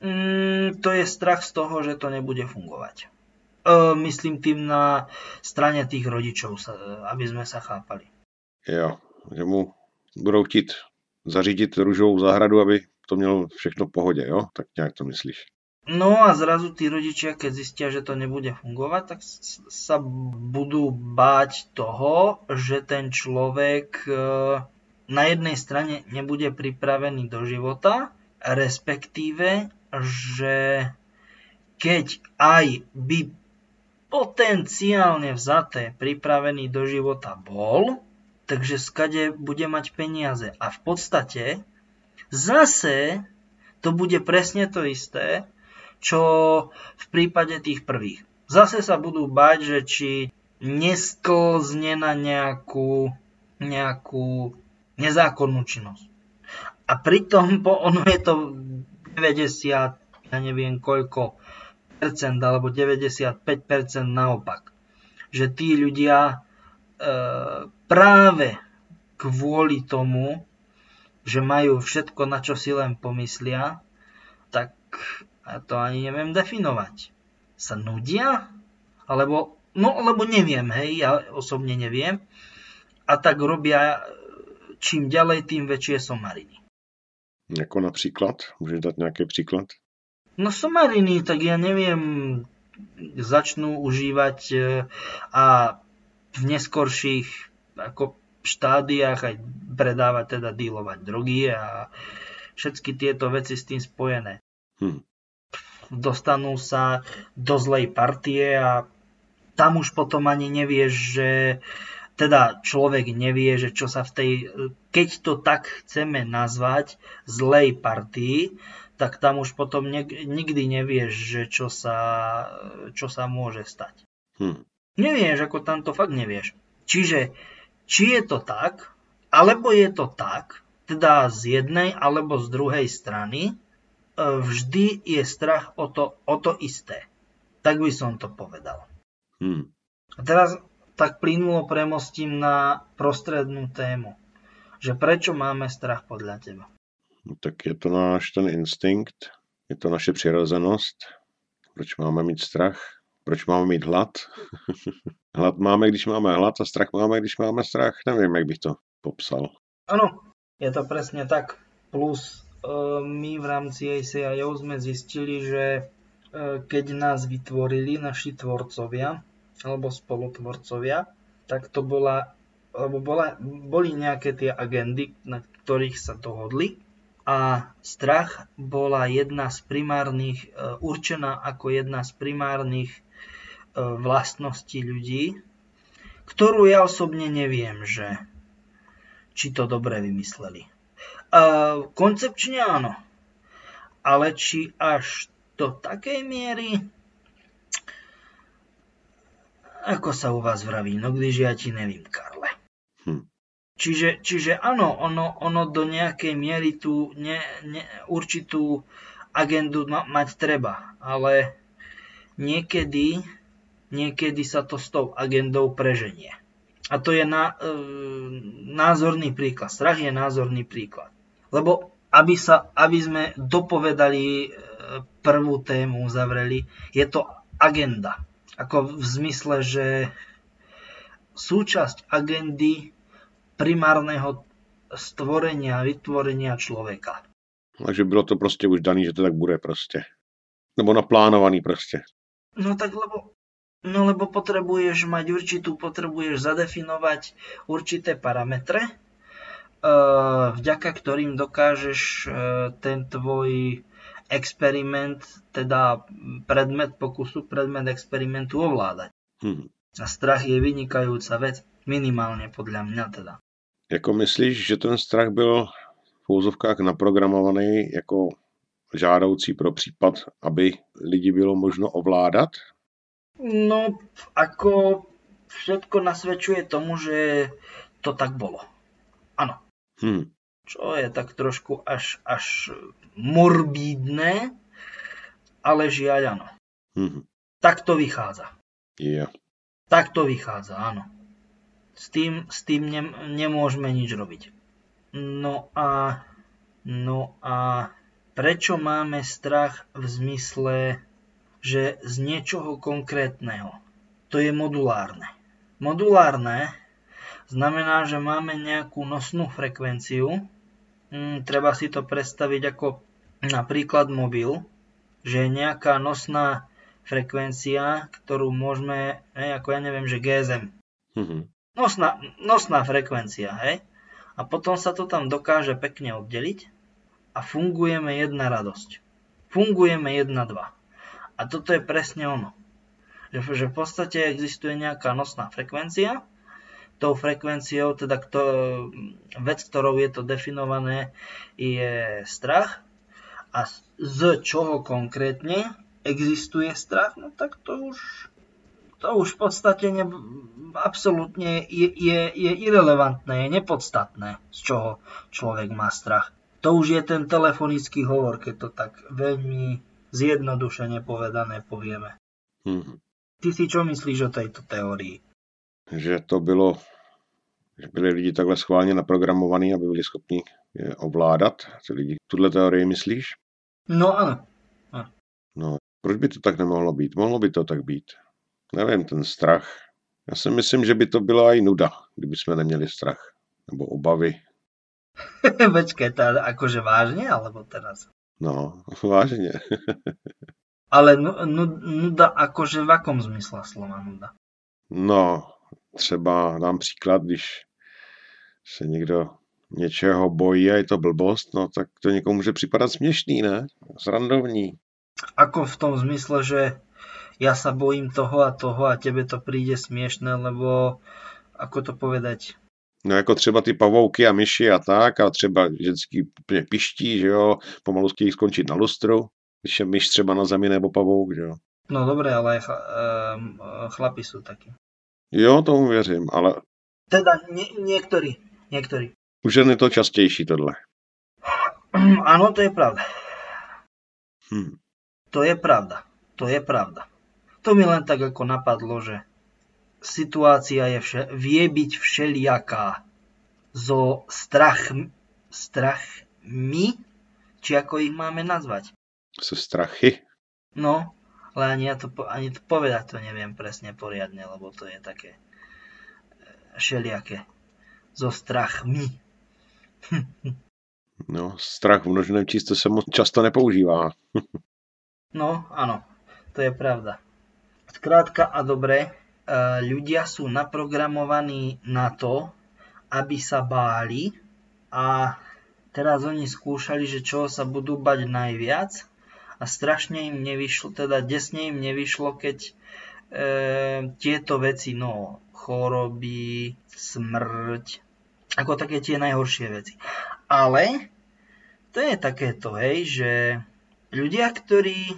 Mm, to je strach z toho, že to nebude fungovať. E, myslím tým na strane tých rodičov, aby sme sa chápali. Jo, že mu budou chtít zařídit růžovou zahradu, aby to mělo všechno v pohodě, jo? Tak nějak to myslíš. No a zrazu tí rodičia, keď zistia, že to nebude fungovať, tak sa budú báť toho, že ten človek e, na jednej strane nebude pripravený do života, respektíve, že keď aj by potenciálne vzaté pripravený do života bol, takže skade bude mať peniaze. A v podstate zase to bude presne to isté, čo v prípade tých prvých. Zase sa budú bať, že či nesklzne na nejakú, nejakú nezákonnú činnosť. A pritom po, ono je to 90, ja neviem koľko percent, alebo 95% naopak. Že tí ľudia e, práve kvôli tomu, že majú všetko, na čo si len pomyslia, tak to ani neviem definovať. Sa nudia? Alebo, no, lebo neviem, hej, ja osobne neviem. A tak robia čím ďalej, tým väčšie somariny. Jako například? Můžeš dát nějaký příklad? No somariny, tak ja neviem, začnú užívať e, a v neskorších ako štádiách aj predávať, teda dílovať drogy a všetky tieto veci s tým spojené. Hmm. Dostanú sa do zlej partie a tam už potom ani nevieš, že teda človek nevie, že čo sa v tej, keď to tak chceme nazvať, zlej partii, tak tam už potom nikdy nevieš, že čo sa, čo sa môže stať. Hmm. Nevieš, ako tam to fakt nevieš. Čiže či je to tak, alebo je to tak, teda z jednej alebo z druhej strany, vždy je strach o to, o to isté. Tak by som to povedal. Hmm. A teraz tak plynulo premostím na prostrednú tému. Že prečo máme strach podľa teba? No, tak je to náš ten instinkt, je to naše přirozenost. Proč máme mít strach? Proč máme mít hlad? hlad máme, když máme hlad a strach máme, když máme strach. Nevím, jak bych to popsal. Ano, je to presne tak. Plus my v rámci ACIO sme zistili, že e, keď nás vytvorili naši tvorcovia, alebo spolutvorcovia, tak to bola, alebo bola, boli nejaké tie agendy, na ktorých sa dohodli a strach bola jedna z primárnych, e, určená ako jedna z primárnych E, vlastnosti ľudí, ktorú ja osobne neviem, že či to dobre vymysleli. Uh, koncepčne áno, ale či až do takej miery, ako sa u vás vraví, no když ja ti nevím, Karle. Hm. Čiže, čiže áno, ono, ono do nejakej miery tú ne, ne, určitú agendu ma, mať treba, ale niekedy niekedy sa to s tou agendou preženie. A to je na, e, názorný príklad. Strach je názorný príklad. Lebo aby, sa, aby sme dopovedali e, prvú tému, uzavreli, je to agenda. Ako v zmysle, že súčasť agendy primárneho stvorenia, vytvorenia človeka. Takže bylo to prostě už daný, že to tak bude prostě. Nebo naplánovaný prostě. No tak lebo No lebo potrebuješ mať určitú, potrebuješ zadefinovať určité parametre, vďaka ktorým dokážeš e, ten tvoj experiment, teda predmet pokusu, predmet experimentu ovládať. Hmm. A strach je vynikajúca vec, minimálne podľa mňa teda. Jako myslíš, že ten strach byl v úzovkách naprogramovaný jako žádoucí pro případ, aby lidi bylo možno ovládat? No, ako všetko nasvedčuje tomu, že to tak bolo. Áno. Hmm. Čo je tak trošku až, až morbídne, ale žiaľ áno. Hmm. Tak to vychádza. Yeah. Tak to vychádza, áno. S tým, s tým ne, nemôžeme nič robiť. No a, no a prečo máme strach v zmysle že z niečoho konkrétneho. To je modulárne. Modulárne znamená, že máme nejakú nosnú frekvenciu. Hmm, treba si to predstaviť ako napríklad mobil, že je nejaká nosná frekvencia, ktorú môžeme, hej, ako ja neviem, že GSM. Mm-hmm. Nosná, nosná frekvencia, hej. A potom sa to tam dokáže pekne oddeliť a fungujeme jedna radosť. Fungujeme jedna dva. A toto je presne ono. Že, že v podstate existuje nejaká nosná frekvencia, tou frekvenciou, teda kto, vec, ktorou je to definované, je strach. A z čoho konkrétne existuje strach, no tak to už, to už v podstate ne, absolútne je, je, je irrelevantné, je nepodstatné, z čoho človek má strach. To už je ten telefonický hovor, keď to tak veľmi zjednodušene povedané povieme. Hmm. Ty si čo myslíš o tejto teórii? Že to bylo, byli lidi takhle schválně naprogramovaní, aby byli schopni je ovládat, ty lidi. Tuhle teorii myslíš? No áno. No, proč by to tak nemohlo být? Mohlo by to tak být. Nevím, ten strach. Já si myslím, že by to byla i nuda, kdyby jsme neměli strach. Nebo obavy. Počkej, to akože vážne, alebo teraz? No, vážně. Ale nu, nu, nuda akože v akom zmysle slova nuda? No, třeba dám příklad, když se někdo něčeho bojí a je to blbost, no tak to někomu může připadat směšný, ne? Srandovní. Ako v tom zmysle, že ja sa bojím toho a toho a tebe to príde smiešné, lebo ako to povedať? No jako třeba ty pavouky a myši a tak a třeba ženský úplně piští, že jo, pomalu chtějí skončit na lustru, když je myš třeba na zemi nebo pavouk, že jo. No dobre, ale chla, um, chlapi sú takí. Jo, tomu věřím, ale Teda nie, niektorí, niektorí. u žen je to častější tohle. Áno, to je pravda. Hm. To je pravda. To je pravda. To mi len tak ako napadlo, že situácia je vše, vie byť všelijaká. Zo strach, strachmi, či ako ich máme nazvať. Se strachy. No, ale ani, ja to, ani to povedať to neviem presne poriadne, lebo to je také e, všelijaké. So strachmi. No, strach v množném čísle se moc často nepoužívá. No, áno, to je pravda. Skrátka a dobre, e, ľudia sú naprogramovaní na to, aby sa báli a teraz oni skúšali, že čoho sa budú bať najviac a strašne im nevyšlo, teda desne im nevyšlo, keď e, tieto veci, no, choroby, smrť, ako také tie najhoršie veci. Ale to je takéto, hej, že ľudia, ktorí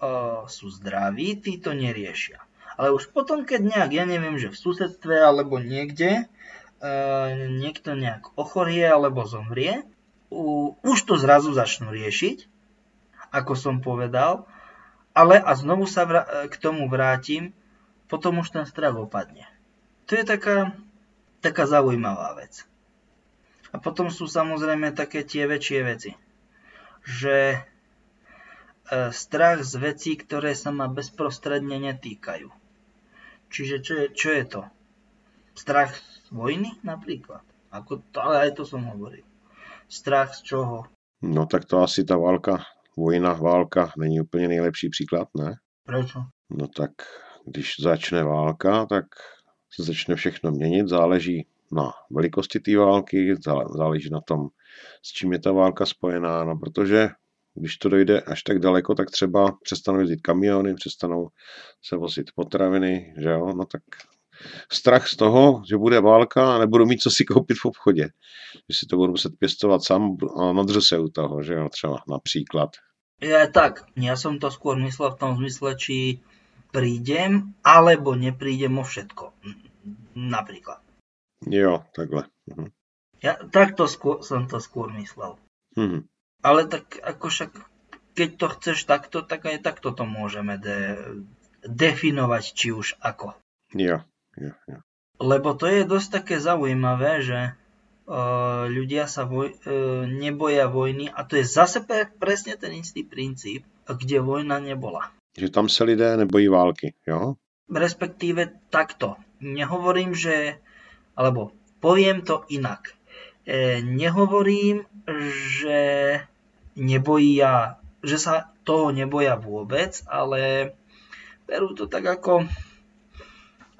o, sú zdraví, tí to neriešia. Ale už potom, keď nejak, ja neviem, že v susedstve alebo niekde, e, niekto nejak ochorie alebo zomrie, u, už to zrazu začnú riešiť, ako som povedal, ale a znovu sa vra- e, k tomu vrátim, potom už ten strach opadne. To je taká, taká zaujímavá vec. A potom sú samozrejme také tie väčšie veci. Že e, strach z vecí, ktoré sa ma bezprostredne netýkajú. Čiže čo je, čo je to? Strach z vojny napríklad. Ako to, ale aj to som hovoril. Strach z čoho? No tak to asi ta válka, vojna, válka není úplně nejlepší příklad, ne? Prečo? No tak když začne válka, tak se začne všechno měnit, záleží na velikosti té války, zá- záleží na tom, s čím je ta válka spojená, no protože když to dojde až tak daleko, tak třeba přestanou jezdit kamiony, přestanou se vozit potraviny, že jo, no tak strach z toho, že bude válka a nebudu mít co si koupit v obchodě. Že si to budu muset pěstovat sám a nadřu se u toho, že jo, třeba například. Ja tak, ja som to skôr myslel v tom zmysle, či prídem, alebo neprídem o všetko. Napríklad. Jo, takhle. Mhm. Ja takto skôr, som to skôr myslel. Mhm. Ale tak ako však, keď to chceš takto, tak aj takto to môžeme de- definovať, či už ako. Jo, Lebo to je dosť také zaujímavé, že uh, ľudia sa voj- uh, neboja vojny a to je zase pre- presne ten istý princíp, kde vojna nebola. Že tam se lidé nebojí války, jo? respektíve takto. Nehovorím, že, alebo poviem to inak. E, nehovorím, že neboja, že sa toho neboja vôbec, ale berú to tak ako,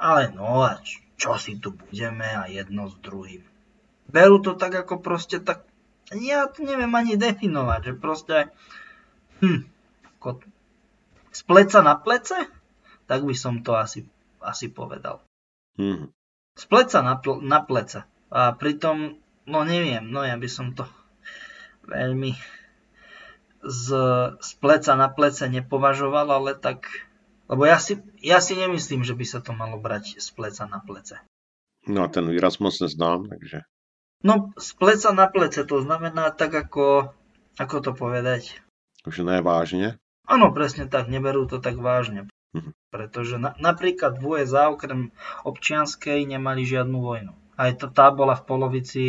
ale no a čo si tu budeme a jedno s druhým. Berú to tak ako proste tak, ja to neviem ani definovať, že proste, hm, ako z pleca na plece, tak by som to asi, asi povedal. Mhm. Z pleca na, pl- na pleca. A pritom, no neviem, no ja by som to veľmi z, z pleca na plece nepovažoval, ale tak... Lebo ja si, ja si nemyslím, že by sa to malo brať z pleca na plece. No a ten výraz moc neznám, takže... No, z pleca na plece, to znamená tak ako, ako to povedať. Už ne vážne? Áno, presne tak, neberú to tak vážne. Mhm. Pretože na, napríklad v USA okrem občianskej nemali žiadnu vojnu. Aj to tá bola v polovici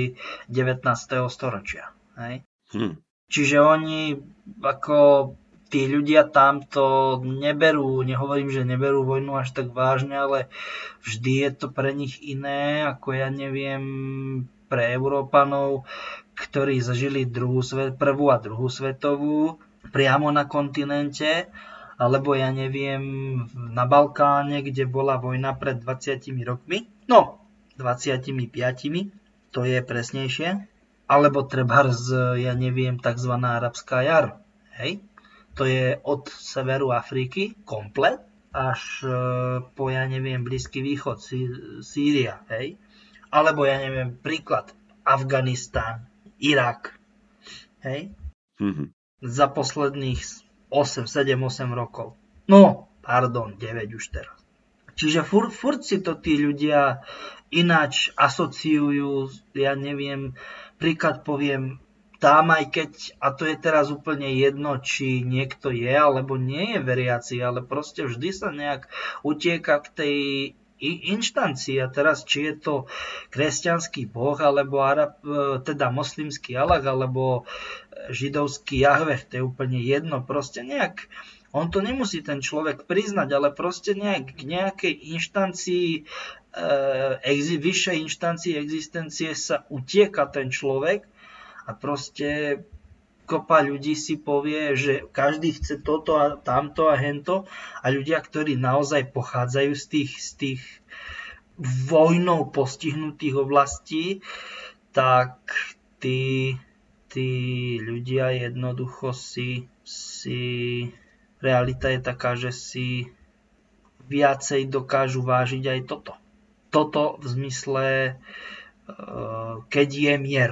19. storočia. Hej? Hm. Čiže oni ako tí ľudia tamto neberú, nehovorím, že neberú vojnu až tak vážne, ale vždy je to pre nich iné, ako ja neviem, pre Európanov, ktorí zažili druhú svet, prvú a druhú svetovú priamo na kontinente, alebo ja neviem, na Balkáne, kde bola vojna pred 20 rokmi. No, 25, to je presnejšie alebo treba ja neviem, tzv. arabská jar. Hej? To je od severu Afriky komplet až e, po, ja neviem, Blízky východ, Sýria. Hej? Alebo, ja neviem, príklad, Afganistán, Irak. Hej? Mm-hmm. Za posledných 8, 7, 8 rokov. No, pardon, 9 už teraz. Čiže furt, furt si to tí ľudia ináč asociujú, ja neviem, Príklad poviem, tam aj keď, a to je teraz úplne jedno, či niekto je alebo nie je veriaci, ale proste vždy sa nejak utieka k tej inštancii a teraz či je to kresťanský boh alebo Arab, e, teda moslimský Allah alebo židovský Jahve, to je úplne jedno, proste nejak on to nemusí ten človek priznať, ale proste nejak k nejakej inštancii exi- vyššej inštancii existencie sa utieka ten človek a proste kopa ľudí si povie, že každý chce toto a tamto a hento a ľudia, ktorí naozaj pochádzajú z tých, z tých vojnou postihnutých oblastí, tak tí, tí ľudia jednoducho si, si realita je taká, že si viacej dokážu vážiť aj toto toto v zmysle, eh, keď je mier.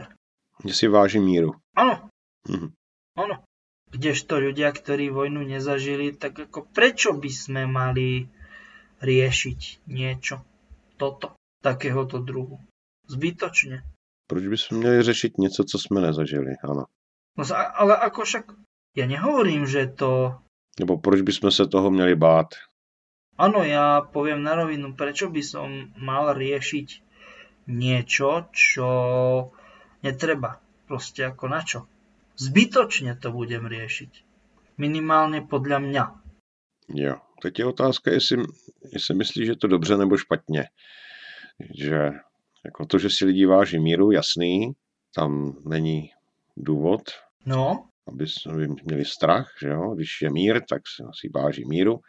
Kde si váži míru. Áno. Mhm. Áno. Kdežto ľudia, ktorí vojnu nezažili, tak ako prečo by sme mali riešiť niečo, toto, takéhoto druhu? Zbytočne. Proč by sme měli řešiť něco, co jsme nezažili, áno. No, ale ako však, ja nehovorím, že to... Nebo proč by sme sa toho měli bát? Áno, ja poviem na rovinu, prečo by som mal riešiť niečo, čo netreba. Proste ako na čo. Zbytočne to budem riešiť. Minimálne podľa mňa. Jo, teď je otázka, jestli, jestli myslíš, že to dobře nebo špatně. Že jako to, že si lidi váží míru, jasný, tam není důvod, no. aby, aby měli strach, že jo? když je mír, tak si váží míru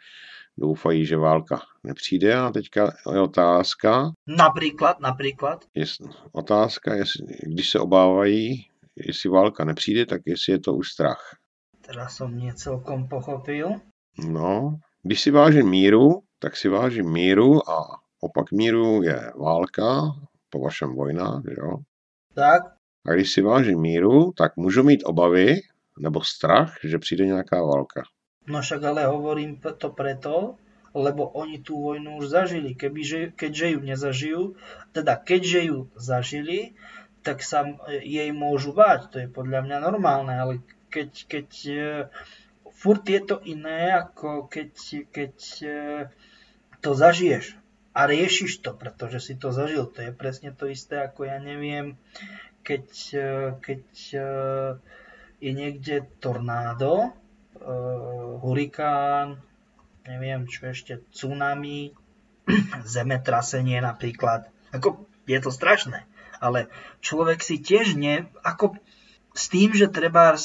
doufají, že válka nepřijde a teďka je otázka. Například, například. Je, otázka, jestli, když se obávají, jestli válka nepřijde, tak jestli je to už strach. Teda som mě celkom pochopil. No, když si vážím míru, tak si vážím míru a opak míru je válka, po vašem vojna, jo? Tak. A když si vážím míru, tak můžu mít obavy nebo strach, že přijde nějaká válka. No však ale hovorím to preto, lebo oni tú vojnu už zažili. Kebyže, keďže ju nezažijú, teda keďže ju zažili, tak sa jej môžu báť. To je podľa mňa normálne, ale keď, keď e, furt je to iné, ako keď, keď e, to zažiješ a riešiš to, pretože si to zažil. To je presne to isté, ako ja neviem, keď, e, keď je niekde tornádo, hurikán, neviem čo ešte, tsunami, zemetrasenie napríklad. Ako, je to strašné. Ale človek si tiež ne... Ako, s tým, že treba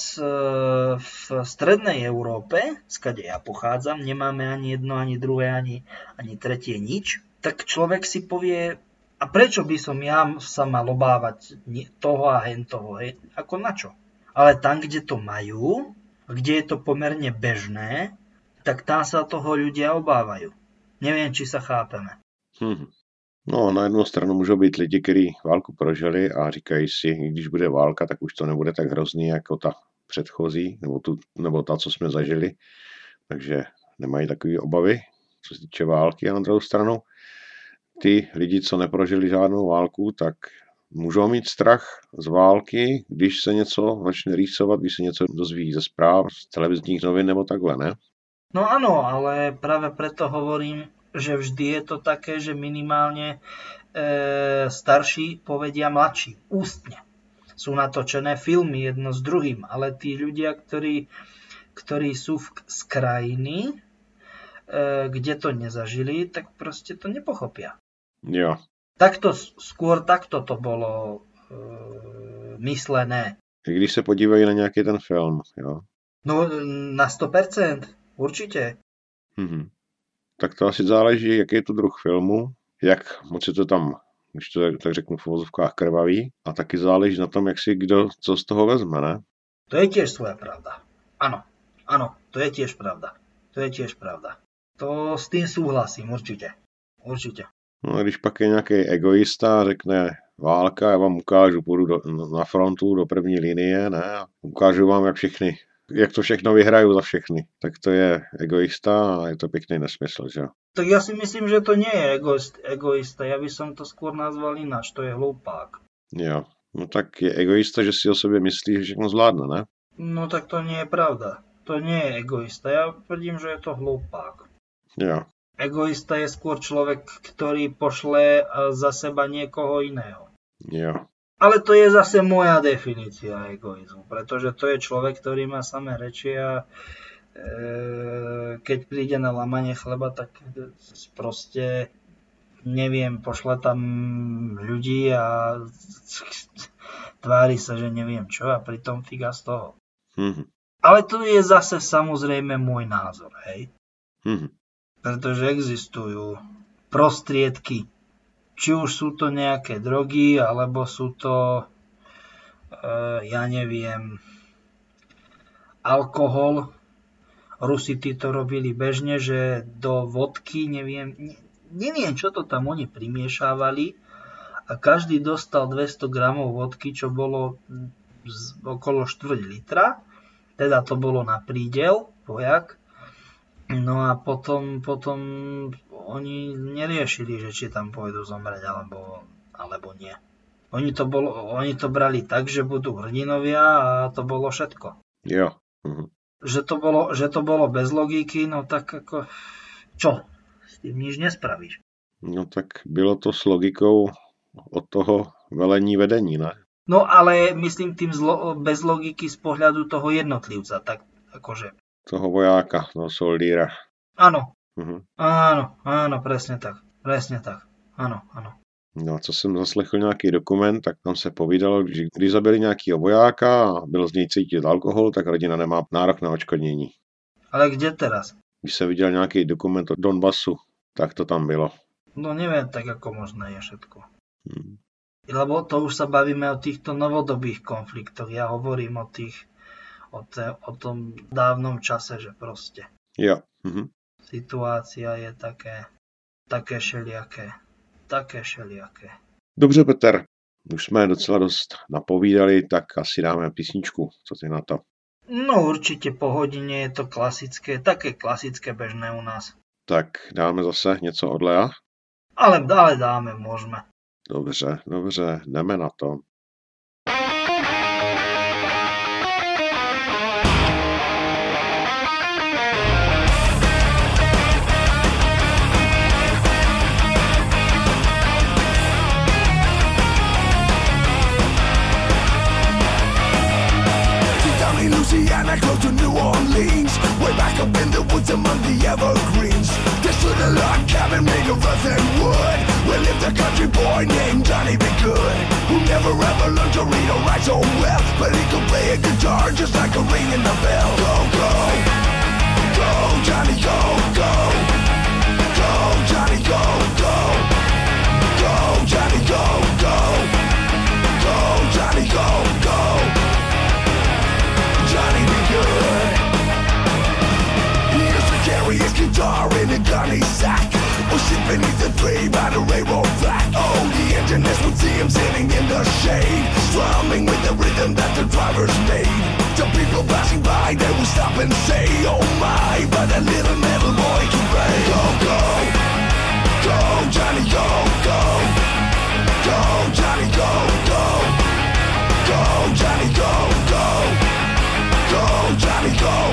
v strednej Európe, skade ja pochádzam, nemáme ani jedno, ani druhé, ani, ani tretie nič, tak človek si povie, a prečo by som ja sa mal obávať toho a hen toho, hej? Ako na čo? Ale tam, kde to majú, kde je to pomerne bežné, tak tam sa toho ľudia obávajú. Neviem, či sa chápeme. Hmm. No, na jednu stranu můžou být lidi, kteří válku prožili a říkají si, když bude válka, tak už to nebude tak hrozný jako ta předchozí, nebo, tu, nebo ta, co jsme zažili. Takže nemají takové obavy, co se týče války. A na druhou stranu, ty lidi, co neprožili žádnou válku, tak můžou mít strach z války, když se něco začne rýsovat, když se něco dozví ze zpráv, z televizních novin nebo takhle, ne? No áno, ale práve preto hovorím, že vždy je to také, že minimálne e, starší povedia mladší, ústne. Sú natočené filmy jedno s druhým, ale tí ľudia, ktorí, ktorí sú v, z krajiny, e, kde to nezažili, tak proste to nepochopia. Jo. Takto, skôr takto to bolo e, myslené. Když se podívají na nějaký ten film, jo. No na 100%, určite. Mhm. Tak to asi záleží, jaký je to druh filmu, jak moc je to tam, když to tak řeknu v uvozovkách krvavý, a taky záleží na tom, jak si kdo co z toho vezme, ne? To je tiež svoja pravda. Áno, áno, to je tiež pravda. To je tiež pravda. To s tým súhlasím, určite. Určite. No a když pak je nějaký egoista a řekne válka, já vám ukážu, půjdu do, na frontu do první linie, ne, a ukážu vám, jak všechny, jak to všechno vyhraju za všechny, tak to je egoista a je to pěkný nesmysl, že. Tak ja si myslím, že to nie je egoist, egoista. Ja by som to skôr nazval ináč. To je hlupák. Jo, no tak je egoista, že si o sobě myslí, že všechno zvládne, ne? No tak to nie je pravda. To nie je egoista. Ja tvrdím, že je to hlupák. Jo, Egoista je skôr človek, ktorý pošle e, za seba niekoho iného. jo, Ale to je zase moja definícia egoizmu, pretože to je človek, ktorý má samé reči a e, keď príde na lamanie chleba, tak proste neviem, pošle tam ľudí a tvári sa, že neviem čo a pritom figa z toho. mhm, Ale to je zase samozrejme môj názor, hej. mhm, pretože existujú prostriedky. Či už sú to nejaké drogy, alebo sú to, e, ja neviem, alkohol. Rusi to robili bežne, že do vodky, neviem, ne- neviem, čo to tam oni primiešávali a každý dostal 200 gramov vodky, čo bolo z, okolo 4 litra. Teda to bolo na prídel, vojak. No a potom, potom oni neriešili, že či tam pôjdu zomrieť alebo, alebo nie. Oni to, bolo, oni to brali tak, že budú hrdinovia a to bolo všetko. jo, mhm. Že to bolo, že to bolo bez logiky, no tak ako... Čo? S tým nič nespravíš. No tak bylo to s logikou od toho velení vedení, ne? No ale myslím tým zlo, bez logiky z pohľadu toho jednotlivca. Tak akože... Toho vojáka, toho soldíra. Áno, Mhm. áno, áno, presne tak. Presne tak. Áno, áno. No a co jsem zaslechl nějaký dokument, tak tam se povídalo, že když zabili nějakého vojáka a byl z něj cítit alkohol, tak rodina nemá nárok na očkodnění. Ale kde teraz? Když se viděl nějaký dokument o Donbasu, tak to tam bylo. No neviem tak, ako možné je všetko. Hm. Lebo to už sa bavíme o týchto novodobých konfliktoch. Ja hovorím o tých, o, te, o tom dávnom čase, že proste Jo. Mhm. situácia je také, také šeliaké. Také šeliaké. Dobře, Petr. Už jsme docela dost napovídali, tak asi dáme písničku. Co ty na to? No určite po hodine je to klasické, také klasické bežné u nás. Tak dáme zase něco od Lea? Ale, ale dáme, môžeme. Dobře, dobře, jdeme na to. Louisiana, close to New Orleans. Way back up in the woods among the evergreens. There stood a log cabin made of earth and wood. Where lived a country boy named Johnny B. Good. Who never ever learned to read or write so well. But he could play a guitar just like a ring in the bell. Go, go. Go, Johnny, go, go. Go, Johnny, go, go. Go, Johnny, go, go. Go, Johnny, go, go. Guitar in a gunny sack, sit beneath a tree by the railroad track. Oh, Emptiness would see him sitting in the shade. Strumming with the rhythm that the drivers made The people passing by, they would stop and say Oh my, but that little metal boy can play. Go, go, go, Johnny, go, go. Go, Johnny, go, go. Go, Johnny, go, go. Go, Johnny, go,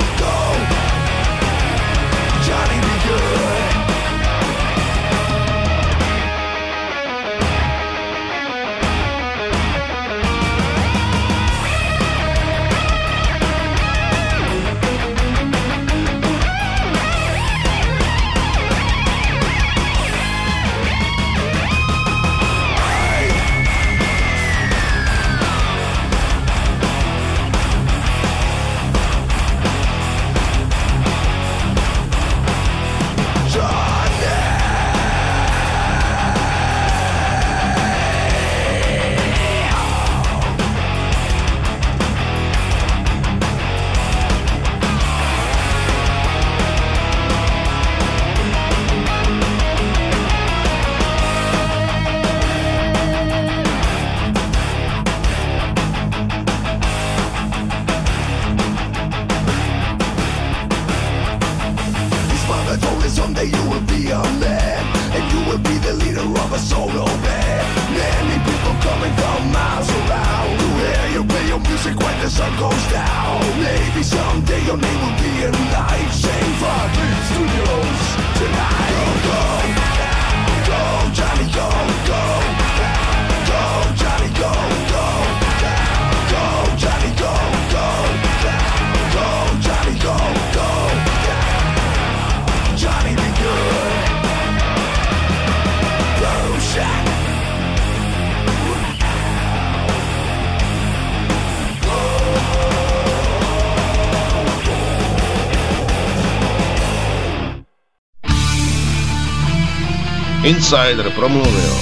Insider promluvil.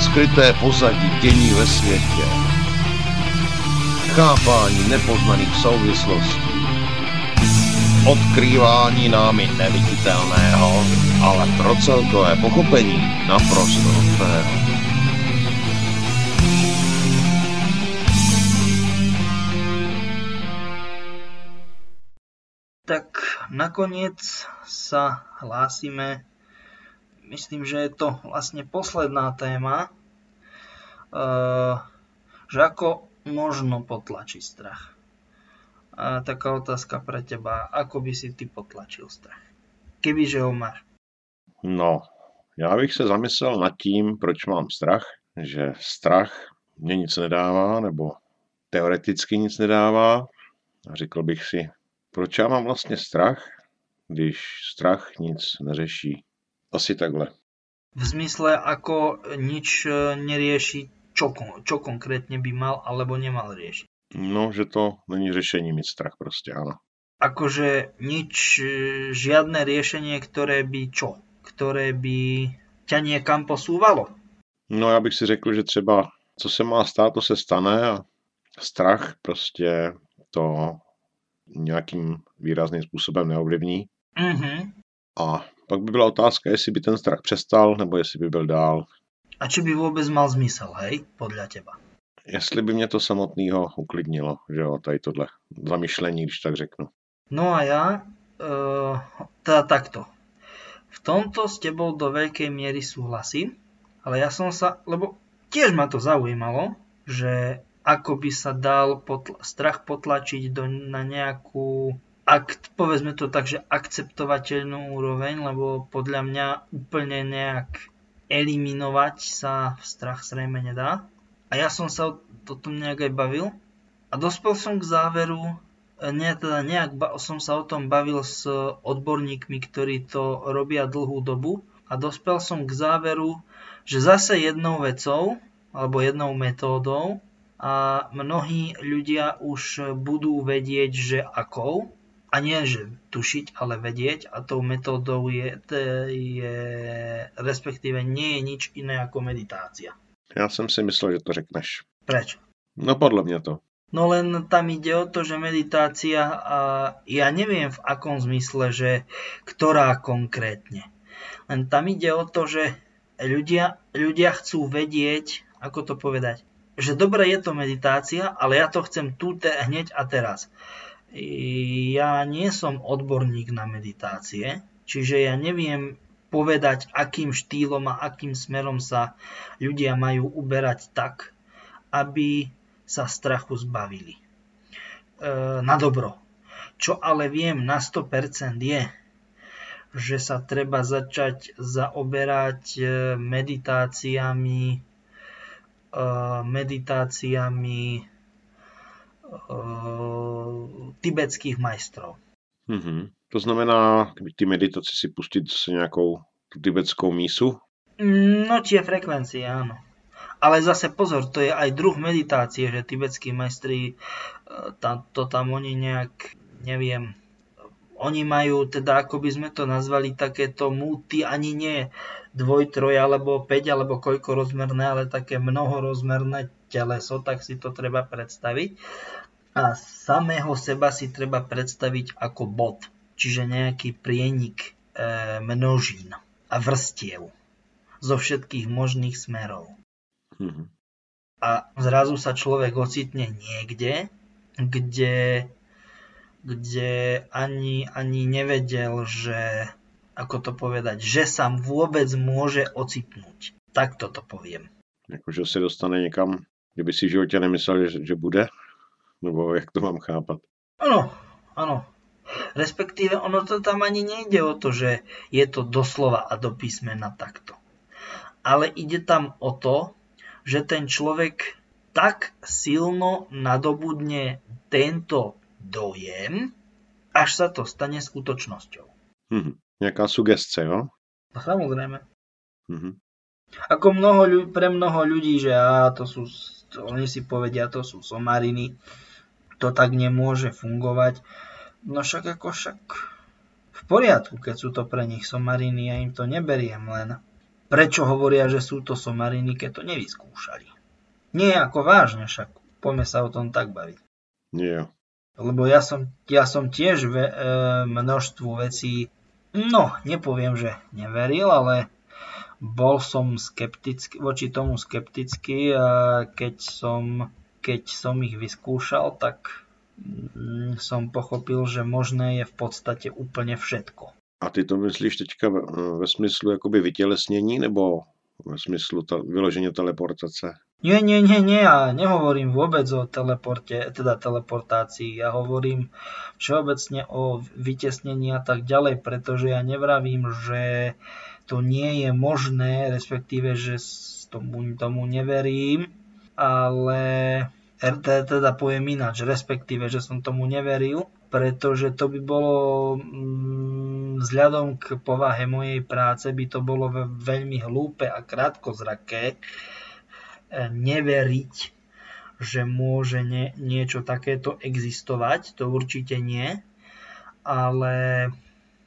Skryté pozadí dění ve světě. Chápání nepoznaných souvislostí. Odkrývání námi neviditelného, ale pro celkové pochopení naprosto nutného. Tak nakoniec sa hlásime, myslím, že je to vlastne posledná téma, uh, že ako možno potlačiť strach. A taká otázka pre teba, ako by si ty potlačil strach? Kebyže ho máš. No, já bych se zamyslel nad tím, proč mám strach, že strach mě nic nedává, nebo teoreticky nic nedává. A řekl bych si, proč já mám vlastně strach, když strach nic neřeší. Asi takhle. V zmysle, ako nič e, nerieši, čo, čo konkrétne by mal alebo nemal riešiť. No, že to není řešení mít strach prostě, ano. Akože nič, e, žiadne riešenie, ktoré by čo? Ktoré by ťa niekam posúvalo. No, já bych si řekl, že třeba co se má stát, to se stane a strach prostě to nějakým výrazným způsobem neovlivní. Mhm. A pak by byla otázka, jestli by ten strach přestal, nebo jestli by byl dál. A či by vôbec mal zmysel, hej, podľa teba? Jestli by mě to samotného uklidnilo, že jo, tady tohle zamyšlení, když tak řeknu. No a ja, uh, teda takto. V tomto s tebou do veľkej miery súhlasím, ale ja som sa, lebo tiež ma to zaujímalo, že ako by sa dal potl- strach potlačiť do, na nejakú akt, povedzme to tak, že akceptovateľnú úroveň, lebo podľa mňa úplne nejak eliminovať sa v strach zrejme nedá. A ja som sa o tom nejak aj bavil. A dospel som k záveru, e, nie, teda nejak ba- som sa o tom bavil s odborníkmi, ktorí to robia dlhú dobu. A dospel som k záveru, že zase jednou vecou alebo jednou metódou a mnohí ľudia už budú vedieť, že akou a nie, že tušiť, ale vedieť a tou metódou je, je respektíve nie je nič iné ako meditácia. Já jsem si myslel, že to řekneš. Prečo? No podle mě to. No len tam ide o to, že meditácia, a ja neviem v akom zmysle, že ktorá konkrétne. Len tam ide o to, že ľudia, ľudia chcú vedieť, ako to povedať, že dobre je to meditácia, ale ja to chcem tu te, hneď a teraz. Ja nie som odborník na meditácie, čiže ja neviem povedať, akým štýlom a akým smerom sa ľudia majú uberať tak, aby sa strachu zbavili. E, na dobro. Čo ale viem na 100% je, že sa treba začať zaoberať e, meditáciami, e, meditáciami tibetských majstrov. Mm-hmm. To znamená, ty meditaci si pustit zase nějakou tu tibetskou mísu? No tie frekvencie, áno. Ale zase pozor, to je aj druh meditácie, že tibetskí majstri, tam, to tam oni nejak, neviem, oni majú, teda ako by sme to nazvali, takéto multi, ani nie dvoj, troj, alebo 5, alebo koľko rozmerné, ale také mnohorozmerné teleso, tak si to treba predstaviť. A samého seba si treba predstaviť ako bod, čiže nejaký prienik e, množín a vrstiev zo všetkých možných smerov. Mm-hmm. A zrazu sa človek ocitne niekde, kde kde ani, ani nevedel, že, ako to povedať, že sa vôbec môže ocitnúť. Tak to poviem. Jakože se dostane někam, kde by si v životě nemyslel, že, že bude? Nebo jak to mám chápat? Áno, áno. Respektíve ono to tam ani nejde o to, že je to doslova a do písmena takto. Ale ide tam o to, že ten človek tak silno nadobudne tento dojem, až sa to stane skutočnosťou. Mm-hmm. Nejaká sugesce, jo? No, samozrejme. Mm-hmm. Ako mnoho pre mnoho ľudí, že á, to sú, to, oni si povedia, to sú somariny, to tak nemôže fungovať. No však ako však v poriadku, keď sú to pre nich somariny, ja im to neberiem len. Prečo hovoria, že sú to somariny, keď to nevyskúšali? Nie ako vážne však, poďme sa o tom tak baviť. Nie. Lebo ja som, ja som tiež ve, e, množstvu vecí, no, nepoviem, že neveril, ale bol som skeptický, voči tomu skeptický keď som, keď som ich vyskúšal, tak mm, som pochopil, že možné je v podstate úplne všetko. A ty to myslíš teďka ve, ve smyslu jakoby vytělesnění nebo ve smyslu ta, vyložení teleportace? Nie, nie, nie, nie, ja nehovorím vôbec o teleporte, teda teleportácii, ja hovorím všeobecne o vytesnení a tak ďalej, pretože ja nevravím, že to nie je možné, respektíve, že tomu, tomu neverím, ale teda poviem ináč, respektíve, že som tomu neveril, pretože to by bolo mm, vzhľadom k povahe mojej práce by to bolo veľmi hlúpe a krátkozraké, neveriť, že môže nie, niečo takéto existovať, to určite nie, ale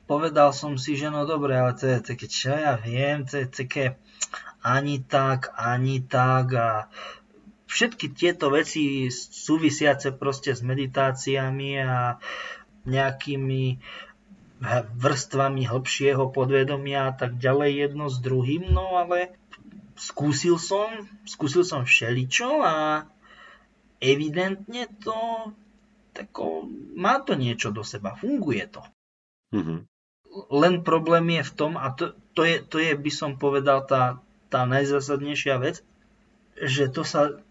povedal som si, že no dobre, ale to je čo ja viem, to je také ani tak, ani tak a všetky tieto veci súvisiace proste s meditáciami a nejakými vrstvami hlbšieho podvedomia a tak ďalej jedno s druhým, no ale skúsil som, skúsil som všeličo a evidentne to tako, má to niečo do seba, funguje to. Mm-hmm. Len problém je v tom, a to, to, je, to je, by som povedal, tá, tá najzásadnejšia vec, že to sa,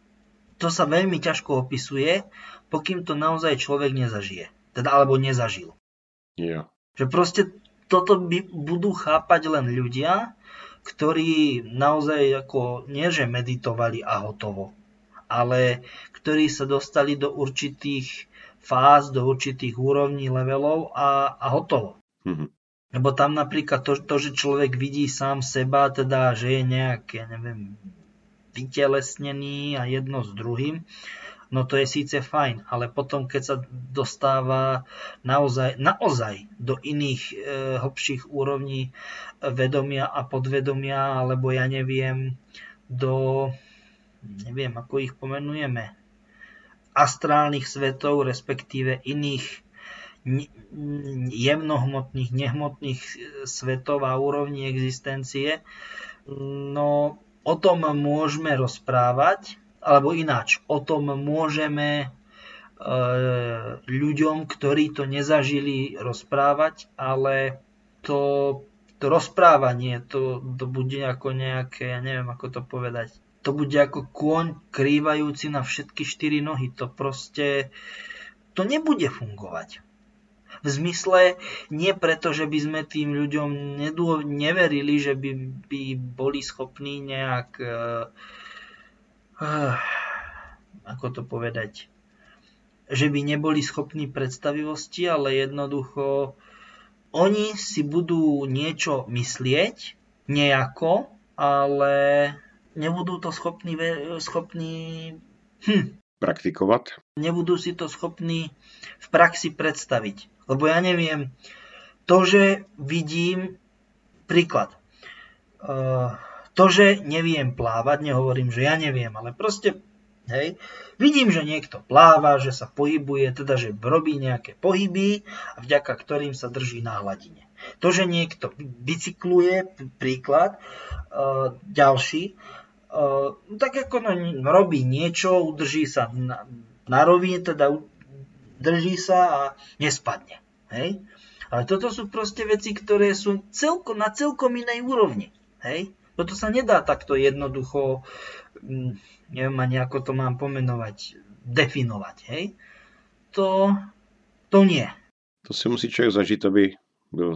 to sa veľmi ťažko opisuje, pokým to naozaj človek nezažije. Teda, alebo nezažil. Yeah. Že proste toto by, budú chápať len ľudia, ktorí naozaj ako nie že meditovali a hotovo, ale ktorí sa dostali do určitých fáz, do určitých úrovní levelov a, a hotovo. Mm-hmm. Lebo tam napríklad to, to, že človek vidí sám seba, teda, že je nejak, ja neviem, vytelesnený a jedno s druhým, no to je síce fajn, ale potom, keď sa dostáva naozaj, naozaj do iných e, hlbších úrovní vedomia a podvedomia, alebo ja neviem, do, neviem, ako ich pomenujeme, astrálnych svetov, respektíve iných jemnohmotných, nehmotných e, svetov a úrovní existencie, No, o tom môžeme rozprávať, alebo ináč, o tom môžeme e, ľuďom, ktorí to nezažili, rozprávať, ale to, to rozprávanie, to, to bude ako nejaké, ja neviem ako to povedať, to bude ako kôň krývajúci na všetky štyri nohy. To proste, to nebude fungovať. V zmysle nie preto, že by sme tým ľuďom nedô, neverili, že by, by boli schopní nejak, uh, ako to povedať, že by neboli schopní predstavivosti, ale jednoducho oni si budú niečo myslieť, nejako, ale nebudú to schopní, schopní hm, praktikovať. Nebudú si to schopní v praxi predstaviť. Lebo ja neviem, to, že vidím, príklad, uh, to, že neviem plávať, nehovorím, že ja neviem, ale proste, hej, vidím, že niekto pláva, že sa pohybuje, teda, že robí nejaké pohyby, vďaka ktorým sa drží na hladine. To, že niekto bicykluje, príklad, uh, ďalší, uh, tak ako no, robí niečo, udrží sa na, na rovine, teda drží sa a nespadne. Hej? Ale toto sú proste veci, ktoré sú celko, na celkom inej úrovni. Hej? Toto sa nedá takto jednoducho, mm, neviem ani ako to mám pomenovať, definovať. Hej? To, to nie. To si musí člověk zažít, aby, byl,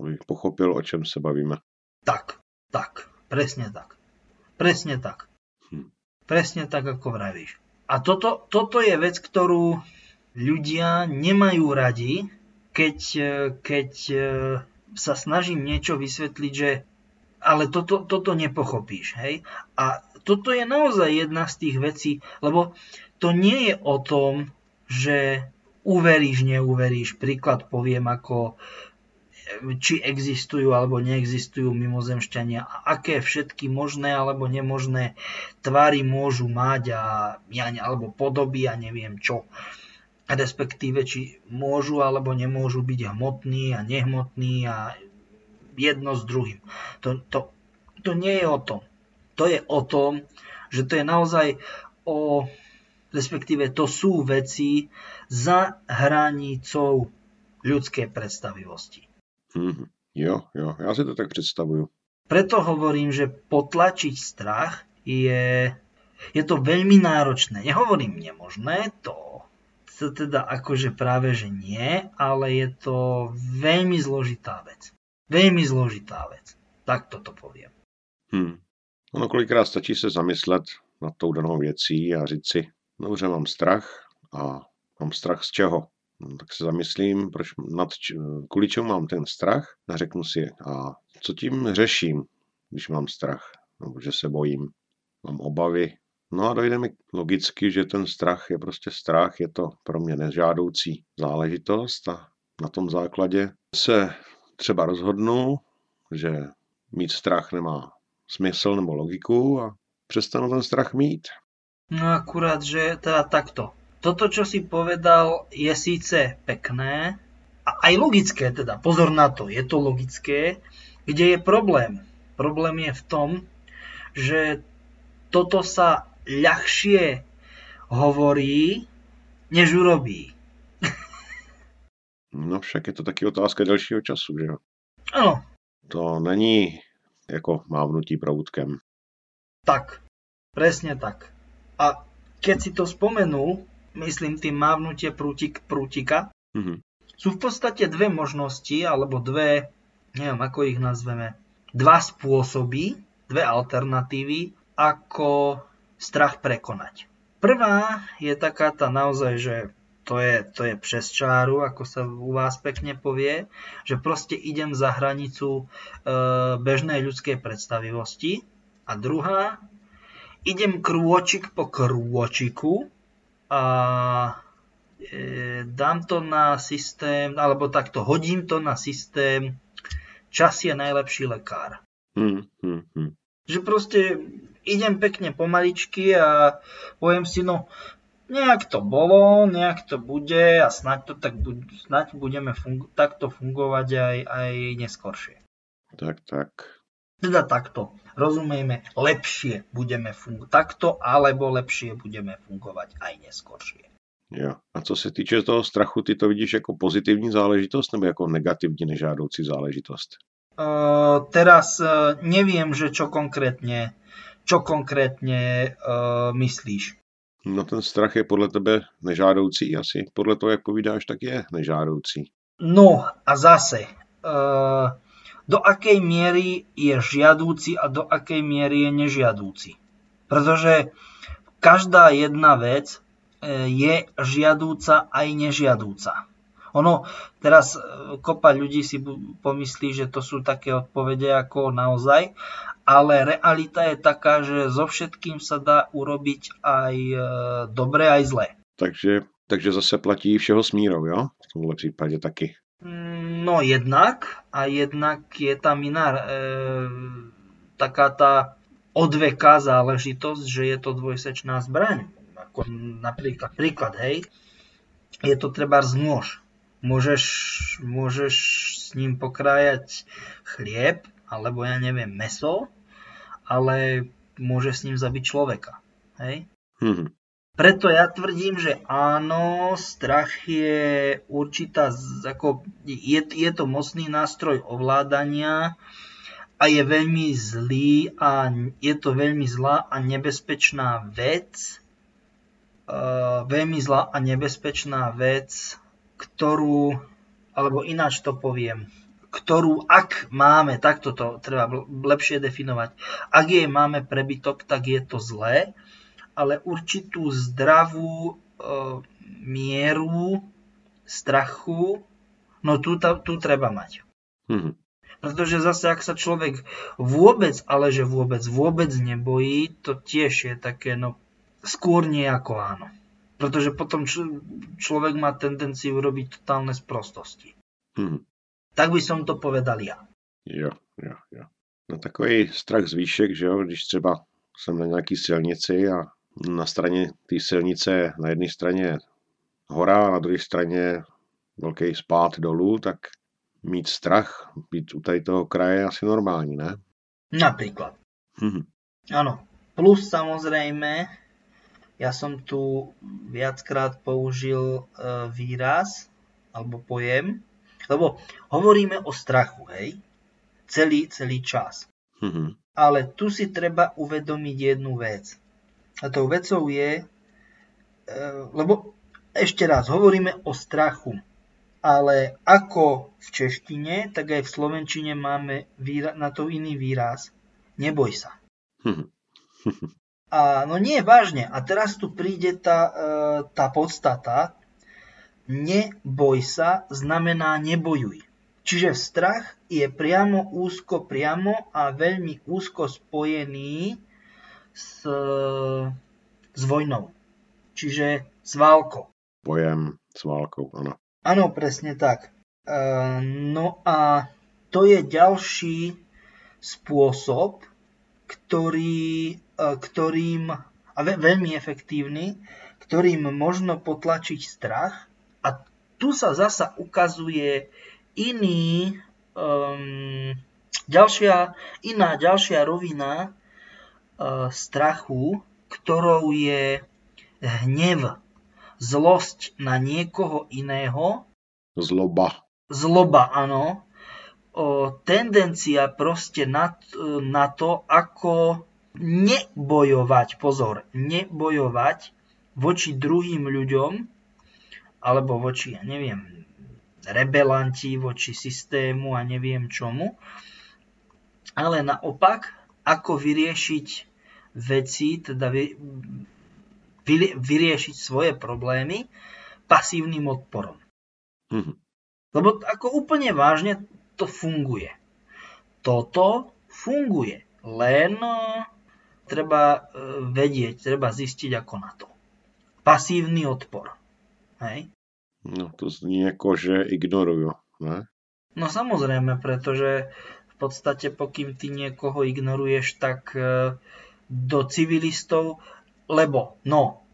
aby pochopil, o čem se bavíme. Tak, tak, presne tak. Presne tak. Hm. Presne tak, ako vravíš. A toto, toto je vec, ktorú ľudia nemajú radi, keď, e, keď e, sa snažím niečo vysvetliť, že ale toto, toto nepochopíš. Hej? A toto je naozaj jedna z tých vecí, lebo to nie je o tom, že uveríš, neuveríš. Príklad poviem, ako či existujú alebo neexistujú mimozemšťania a aké všetky možné alebo nemožné tvary môžu mať a alebo podoby a neviem čo respektíve či môžu alebo nemôžu byť hmotní a nehmotní a jedno s druhým. To, to, to nie je o tom. To je o tom, že to je naozaj o, respektíve to sú veci za hranicou ľudskej predstavivosti. Mm-hmm. Jo, jo, ja si to tak predstavujú. Preto hovorím, že potlačiť strach je, je to veľmi náročné. Nehovorím nemožné, to to teda akože práve, že nie, ale je to veľmi zložitá vec. Veľmi zložitá vec. Tak toto poviem. Hmm. Ono kolikrát stačí se zamyslet nad tou danou věcí a říct si, dobře, mám strach a mám strach z čeho? No, tak se zamyslím, proč, nad, kvůli čemu mám ten strach a řeknu si, a co tím řeším, když mám strach, nebo že se bojím, mám obavy, No a dojde logicky, že ten strach je prostě strach, je to pro mě nežádoucí záležitost a na tom základě se třeba rozhodnu, že mít strach nemá smysl nebo logiku a přestanu ten strach mít. No akurát, že teda takto. Toto, čo si povedal, je síce pekné, a aj logické teda, pozor na to, je to logické, kde je problém. Problém je v tom, že toto sa ľahšie hovorí, než urobí. No však je to taky otázka dalšího času, že jo? Ano. To není jako mávnutí proutkem. Tak, presne tak. A keď si to spomenul, myslím tým mávnutie prútik, prútika, mm-hmm. sú v podstate dve možnosti, alebo dve, neviem ako ich nazveme, dva spôsoby, dve alternatívy, ako strach prekonať. Prvá je taká tá naozaj, že to je, to je přes čáru, ako sa u vás pekne povie, že proste idem za hranicu e, bežnej ľudskej predstavivosti. A druhá, idem krôčik po krôčiku a e, dám to na systém, alebo takto hodím to na systém čas je najlepší lekár. Hmm, hmm, hmm. Že proste idem pekne pomaličky a poviem si, no nejak to bolo, nejak to bude a snáď, to tak, snáď budeme fungu- takto fungovať aj, aj neskoršie. Tak, tak. Teda takto. Rozumejme, lepšie budeme fungovať takto, alebo lepšie budeme fungovať aj neskôršie. Jo. A co se týče toho strachu, ty to vidíš jako pozitivní záležitost nebo jako negativní nežádoucí záležitost? Uh, teraz uh, neviem, že čo konkrétne, čo konkrétne uh, myslíš. No ten strach je podle tebe nežádoucí asi. Podle toho, jak povídáš, tak je nežádoucí. No a zase, uh, do akej miery je žiadúci a do akej miery je nežiadúci. Pretože každá jedna vec je žiadúca aj nežiadúca. Ono, teraz kopa ľudí si pomyslí, že to sú také odpovede ako naozaj, ale realita je taká, že so všetkým sa dá urobiť aj dobre, aj zle. Takže, takže zase platí všeho smírov, jo? V tomhle případě taky. No jednak, a jednak je tam iná e, taká tá odveká záležitosť, že je to dvojsečná zbraň. Ako napríklad, príklad, hej, je to treba nôž môžeš, môžeš s ním pokrájať chlieb, alebo ja neviem, meso, ale môže s ním zabiť človeka. Hej? Mm-hmm. Preto ja tvrdím, že áno, strach je určitá, ako, je, je to mocný nástroj ovládania a je veľmi zlý a je to veľmi zlá a nebezpečná vec. Uh, veľmi zlá a nebezpečná vec ktorú, alebo ináč to poviem, ktorú ak máme, takto to treba lepšie definovať, ak jej máme prebytok, tak je to zlé, ale určitú zdravú e, mieru strachu, no tu, tu treba mať. Mm-hmm. Pretože zase, ak sa človek vôbec, ale že vôbec, vôbec nebojí, to tiež je také, no, skôr nie ako áno pretože potom č- človek má tendenciu robiť totálne sprostosti. Hmm. Tak by som to povedal ja. Jo, jo, jo. No takový strach z výšek, že jo, když třeba jsem na nějaký silnici a na straně té silnice na jedné straně hora a na druhé straně velký spát dolů, tak mít strach, být u tady toho kraje je asi normální, ne? Napríklad. Hmm. Áno. Plus samozrejme, ja som tu viackrát použil e, výraz alebo pojem, lebo hovoríme o strachu, hej? Celý, celý čas. Mm-hmm. Ale tu si treba uvedomiť jednu vec. A tou vecou je, e, lebo ešte raz, hovoríme o strachu. Ale ako v češtine, tak aj v slovenčine máme na to iný výraz. Neboj sa. A no nie, vážne. A teraz tu príde tá, e, tá podstata. Neboj sa znamená nebojuj. Čiže strach je priamo, úzko, priamo a veľmi úzko spojený s, s vojnou. Čiže s válkou. Pojem s válkou, áno. Áno, presne tak. E, no a to je ďalší spôsob, ktorý E, ktorým, a veľmi efektívny, ktorým možno potlačiť strach. Tu sa zasa ukazuje iný, um, ďalšia, iná ďalšia rovina uh, strachu, ktorou je hnev, zlosť na niekoho iného. Zloba. Zloba, áno. O, tendencia proste na, na to, ako nebojovať, pozor, nebojovať voči druhým ľuďom, alebo voči, ja neviem, rebelanti, voči systému a neviem čomu, ale naopak, ako vyriešiť veci, teda vy, vy, vyriešiť svoje problémy pasívnym odporom. Mm-hmm. Lebo ako úplne vážne to funguje. Toto funguje. Len treba e, vedieť, treba zistiť ako na to. Pasívny odpor. Hej? No to zní ako, že ignorujú, ne? No samozrejme, pretože v podstate pokým ty niekoho ignoruješ, tak e, do civilistov, lebo no,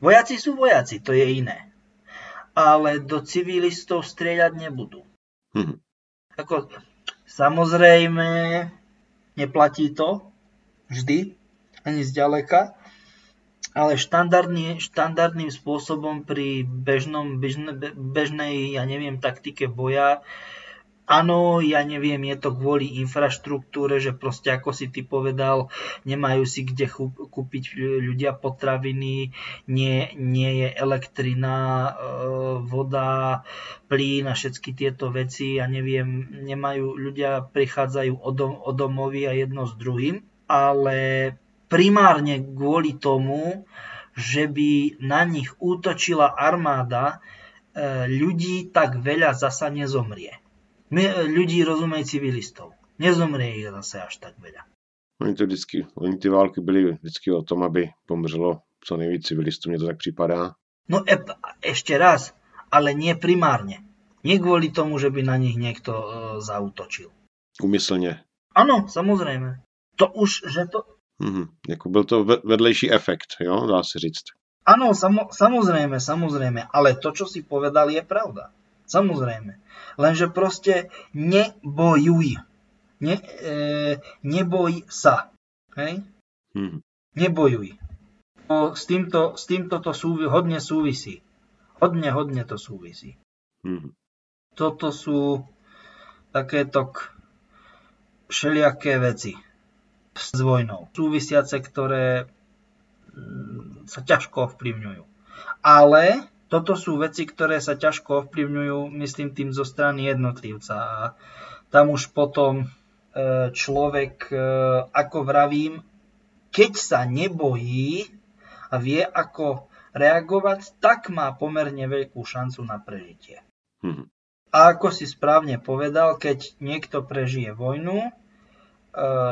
vojaci sú vojaci, to je iné. Ale do civilistov strieľať nebudú. Hm. Ako, samozrejme, neplatí to, vždy, ani zďaleka, ale štandardný, štandardným spôsobom pri bežnom, bežne, bežnej, ja neviem, taktike boja Áno, ja neviem, je to kvôli infraštruktúre, že proste ako si ty povedal, nemajú si kde kúpiť ľudia potraviny, nie, nie je elektrina, e, voda, plyn a všetky tieto veci, ja neviem, nemajú, ľudia prichádzajú o, dom, o domovy a jedno s druhým, ale primárne kvôli tomu, že by na nich útočila armáda, e, ľudí tak veľa zasa nezomrie my, ľudí rozumej civilistov. Nezomrie ich zase až tak veľa. Oni, to vždycky, oni ty války byly vždycky o tom, aby pomřelo co nejvíc civilistů, mne to tak připadá. No e, ešte raz, ale nie primárne. Nie kvôli tomu, že by na nich niekto e, zautočil. Umyslně. Áno, samozrejme. To už, že to... Mhm, jako byl to vedlejší efekt, jo, dá se říct. Áno, samo, samozrejme, samozrejme, ale to, čo si povedal, je pravda. Samozrejme. Lenže proste nebojuj. Ne, e, neboj sa. Hej? Hmm. Nebojuj. O, s, týmto, s týmto to súvi, hodne súvisí. Hodne, hodne to súvisí. Hmm. Toto sú takéto všelijaké veci s vojnou. Súvisiace, ktoré mm, sa ťažko ovplyvňujú. Ale toto sú veci, ktoré sa ťažko ovplyvňujú, myslím tým zo strany jednotlivca. A tam už potom e, človek, e, ako vravím, keď sa nebojí a vie, ako reagovať, tak má pomerne veľkú šancu na prežitie. Hmm. A ako si správne povedal, keď niekto prežije vojnu,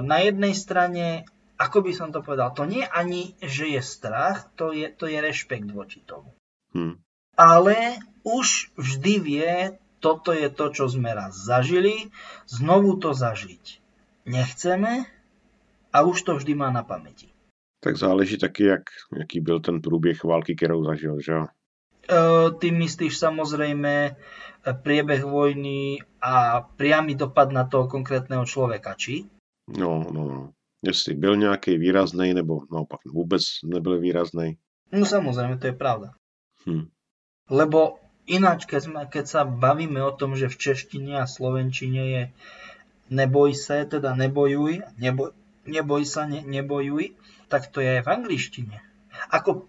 na jednej strane, ako by som to povedal, to nie ani, že je strach, to je, to je rešpekt voči tomu. Hmm ale už vždy vie, toto je to, čo sme raz zažili, znovu to zažiť nechceme a už to vždy má na pamäti. Tak záleží taky, jak, jaký byl ten průběh války, kterou zažil, že jo? E, ty myslíš samozrejme e, priebeh vojny a priamy dopad na toho konkrétneho člověka, či? No, no, no. Jestli byl nějaký výrazný, nebo naopak vůbec nebyl výrazný. No samozrejme, to je pravda. Hm. Lebo ináč, keď, sme, keď sa bavíme o tom, že v češtine a slovenčine je neboj sa, teda nebojuj, neboj, neboj sa, ne, nebojuj, tak to je aj v angličtine. Ako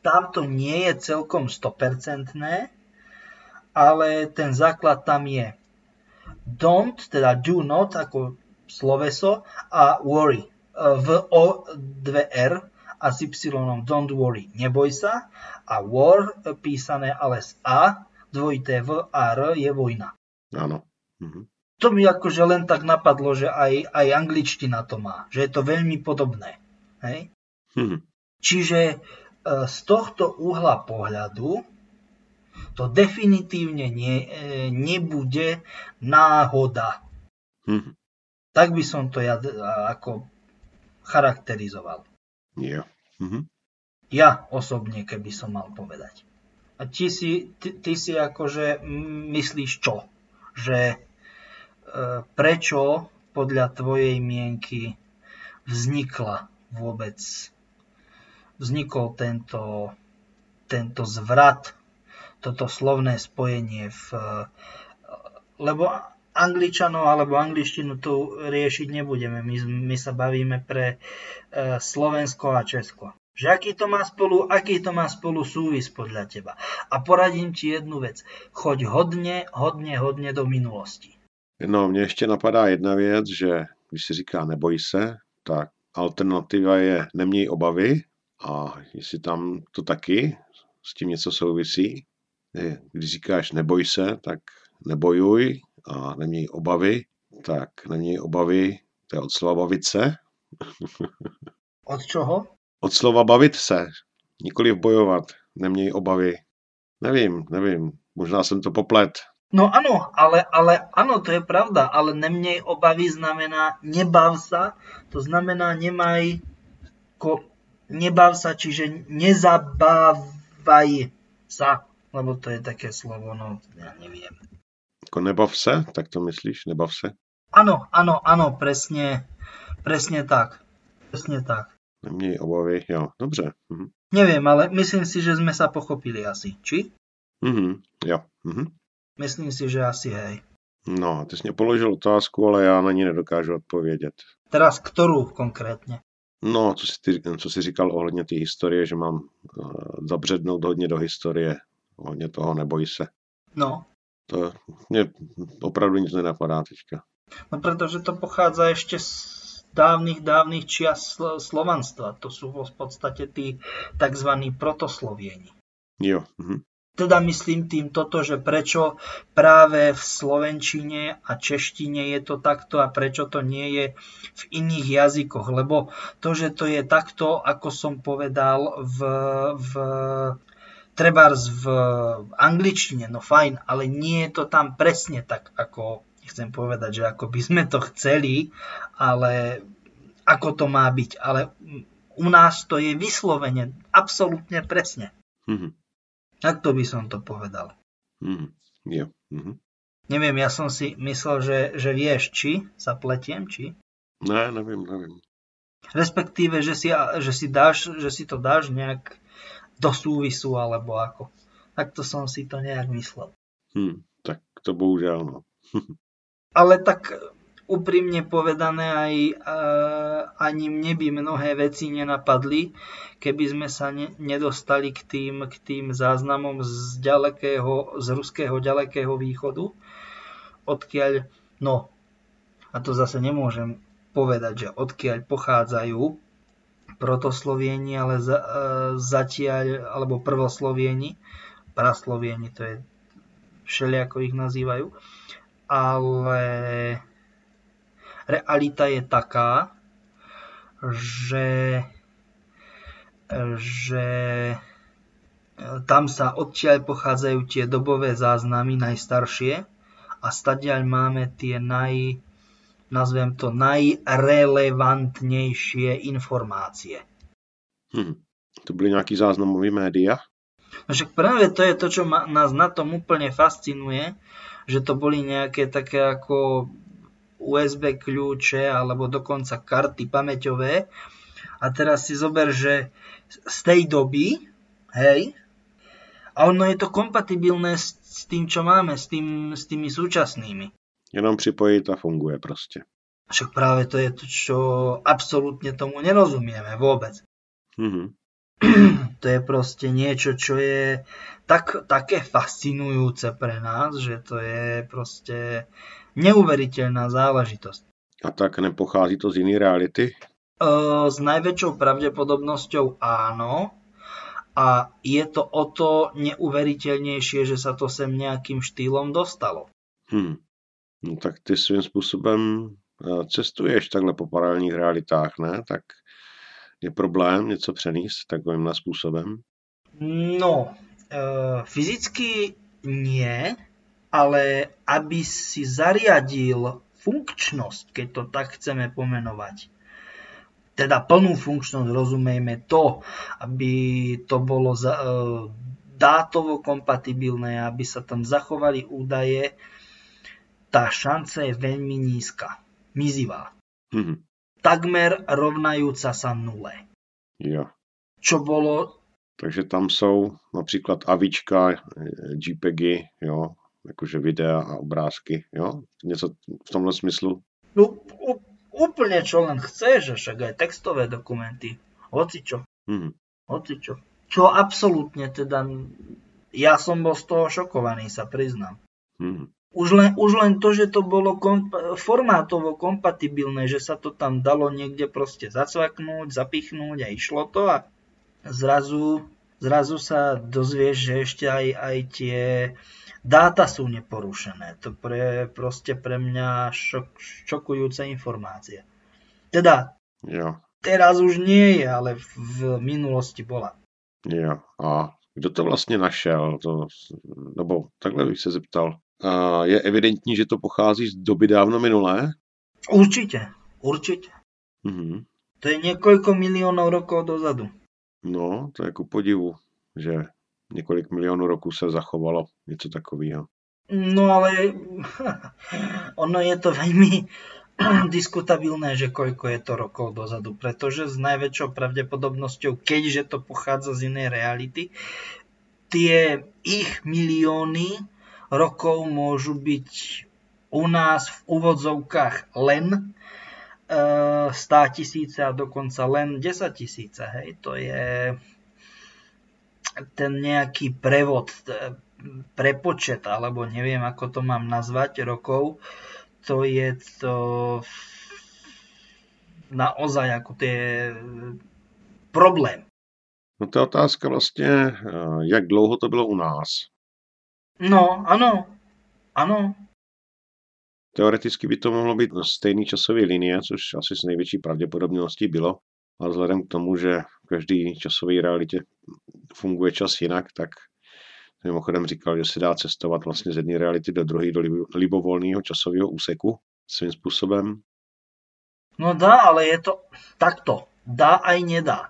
tamto nie je celkom 100%, ale ten základ tam je don't, teda do not, ako sloveso, a worry. V O, dve R, a s Y don't worry, neboj sa a war písané ale s A, dvojité V a R je vojna. Áno. Mhm. To mi akože len tak napadlo, že aj, aj angličtina to má, že je to veľmi podobné. Hej? Mhm. Čiže e, z tohto uhla pohľadu to definitívne nie, e, nebude náhoda. Mhm. Tak by som to ja ako charakterizoval. Jo. Mhm. Ja osobne, keby som mal povedať. A ty si, ty, ty si akože myslíš čo? Že e, prečo podľa tvojej mienky vznikla vôbec vznikol tento, tento zvrat, toto slovné spojenie v, e, lebo Angličanov alebo angličtinu tu riešiť nebudeme. My, my sa bavíme pre e, Slovensko a Česko. Že aký to má spolu, aký to má spolu súvis podľa teba. A poradím ti jednu vec. Choď hodne, hodne, hodne do minulosti. No, mně ještě napadá jedna věc, že když se říká neboj se, tak alternativa je neměj obavy a jestli tam to taky s tím něco souvisí. Když říkáš neboj se, tak nebojuj a neměj obavy, tak neměj obavy, to je od slova bavit se. Od čoho? Od slova bavit se, nikoli bojovat, neměj obavy. Nevím, nevím, možná jsem to poplet. No ano, ale, ale ano, to je pravda, ale neměj obavy znamená nebav sa, to znamená nemaj, ko, nebav sa, čiže nezabávaj sa, lebo to je také slovo, no ja neviem. Ako nebav se, tak to myslíš, nebav se? Áno, áno, áno, presne, presne tak. Presne tak. Neměj obavy, jo, dobře. Mhm. Neviem, ale myslím si, že sme sa pochopili asi. Či? Mhm, jo. Mhm. Myslím si, že asi hej. No, ty jsi mě položil otázku, ale já na ní nedokážu odpovědět. Teraz ktorú konkrétne? No, co jsi, ty, co jsi říkal ohledně té historie, že mám uh, zabřednout hodně do historie, hodně toho, neboj se. No, To mě opravdu nic nenapadá teďka. no pretože to pochádza ešte z dávnych, dávnych čias sl- slovanstva. To sú v podstate tí tzv. protoslovieni. Jo, mhm. Teda myslím tým toto, že prečo práve v slovenčine a češtine je to takto a prečo to nie je v iných jazykoch. Lebo to, že to je takto, ako som povedal, v, v trebárs v angličtine, no fajn, ale nie je to tam presne tak, ako chcem povedať, že ako by sme to chceli, ale ako to má byť. Ale u nás to je vyslovene, absolútne presne. Mhm. Takto by som to povedal. Mhm. Jo, mhm. Neviem, ja som si myslel, že, že vieš, či sa pletiem, či? Ne, nevím, nevím. Respektíve, že si, že si, dáš, že si to dáš nejak do súvisu, alebo ako. Takto som si to nejak myslel. Hm, tak to bohužel, no. Ale tak úprimne povedané, aj uh, ani mne by mnohé veci nenapadli, keby sme sa ne, nedostali k tým, k tým záznamom z ďalekého, z ruského ďalekého východu, odkiaľ, no, a to zase nemôžem povedať, že odkiaľ pochádzajú protoslovieni, ale za, uh, zatiaľ, alebo prvoslovieni, praslovieni, to je všelijako ich nazývajú, ale realita je taká, že, že tam sa odtiaľ pochádzajú tie dobové záznamy najstaršie a stadiaľ máme tie naj, nazvem to, najrelevantnejšie informácie. Hm. To byly nějaký záznamový média? No však práve to je to, čo ma, nás na tom úplne fascinuje, že to boli nejaké také ako USB kľúče alebo dokonca karty pamäťové. A teraz si zober, že z tej doby, hej, a ono je to kompatibilné s, s tým, čo máme, s, tým, s tými súčasnými. Jenom připojit a funguje prostě. Však práve to je to, čo absolútne tomu nerozumieme vôbec. Mhm. to je proste niečo, čo je tak, také fascinujúce pre nás, že to je proste neuveriteľná záležitosť. A tak nepochází to z jiné reality? E, s najväčšou pravdepodobnosťou áno. A je to o to neuveriteľnejšie, že sa to sem nejakým štýlom dostalo. Hm. No tak ty svým způsobem eh, cestuješ takhle po paralelních realitách, ne? Tak je problém něco přenést takovýmhle způsobem? No, e, fyzicky nie, ale aby si zariadil funkčnosť, keď to tak chceme pomenovať, teda plnú funkčnosť, rozumejme to, aby to bolo za, e, dátovo kompatibilné, aby sa tam zachovali údaje, tá šanca je veľmi nízka, mizivá. Mhm. Takmer rovnajúca sa nule. Jo. Čo bolo Takže tam jsou například avička, JPEGy, jo, jakože videa a obrázky, jo, něco v tomhle smyslu. No, úplne čo len chceš, však aj textové dokumenty, hocičo, Mhm. hocičo. Čo absolútne teda, ja som bol z toho šokovaný, sa priznám. Mhm. Už len, už len to, že to bolo komp- formátovo kompatibilné, že sa to tam dalo niekde proste zacvaknúť, zapichnúť a išlo to a zrazu, zrazu sa dozvieš, že ešte aj, aj tie dáta sú neporušené. To je proste pre mňa šok, šokujúca informácia. Teda Jo, teraz už nie je, ale v, minulosti bola. jo. A kdo to vlastně našel? To, nebo takhle bych se zeptal. Je evidentní, že to pochází z doby dávno minulé? Určite, určite. Mhm. To je niekoľko miliónov rokov dozadu. No, to je ku podivu, že několik milionů roků se zachovalo něco takového. No ale ono je to veľmi diskutabilné, že koľko je to rokov dozadu, pretože s najväčšou pravdepodobnosťou, keďže to pochádza z inej reality, tie ich milióny rokov môžu byť u nás v úvodzovkách len e, 100 tisíce a dokonca len 10 tisíce. Hej, to je ten nejaký prevod, e, prepočet, alebo neviem, ako to mám nazvať, rokov, to je to naozaj ako to je problém. No to je otázka vlastně, jak dlouho to bylo u nás. No, ano, ano. Teoreticky by to mohlo být stejný časové linie, což asi s největší pravděpodobností bylo, ale vzhledem k tomu, že v každé časové realitě funguje čas jinak, tak mimochodem říkal, že se dá cestovat vlastně z jedné reality do druhé, do libovolného časového úseku svým způsobem. No dá, ale je to takto. Dá aj nedá.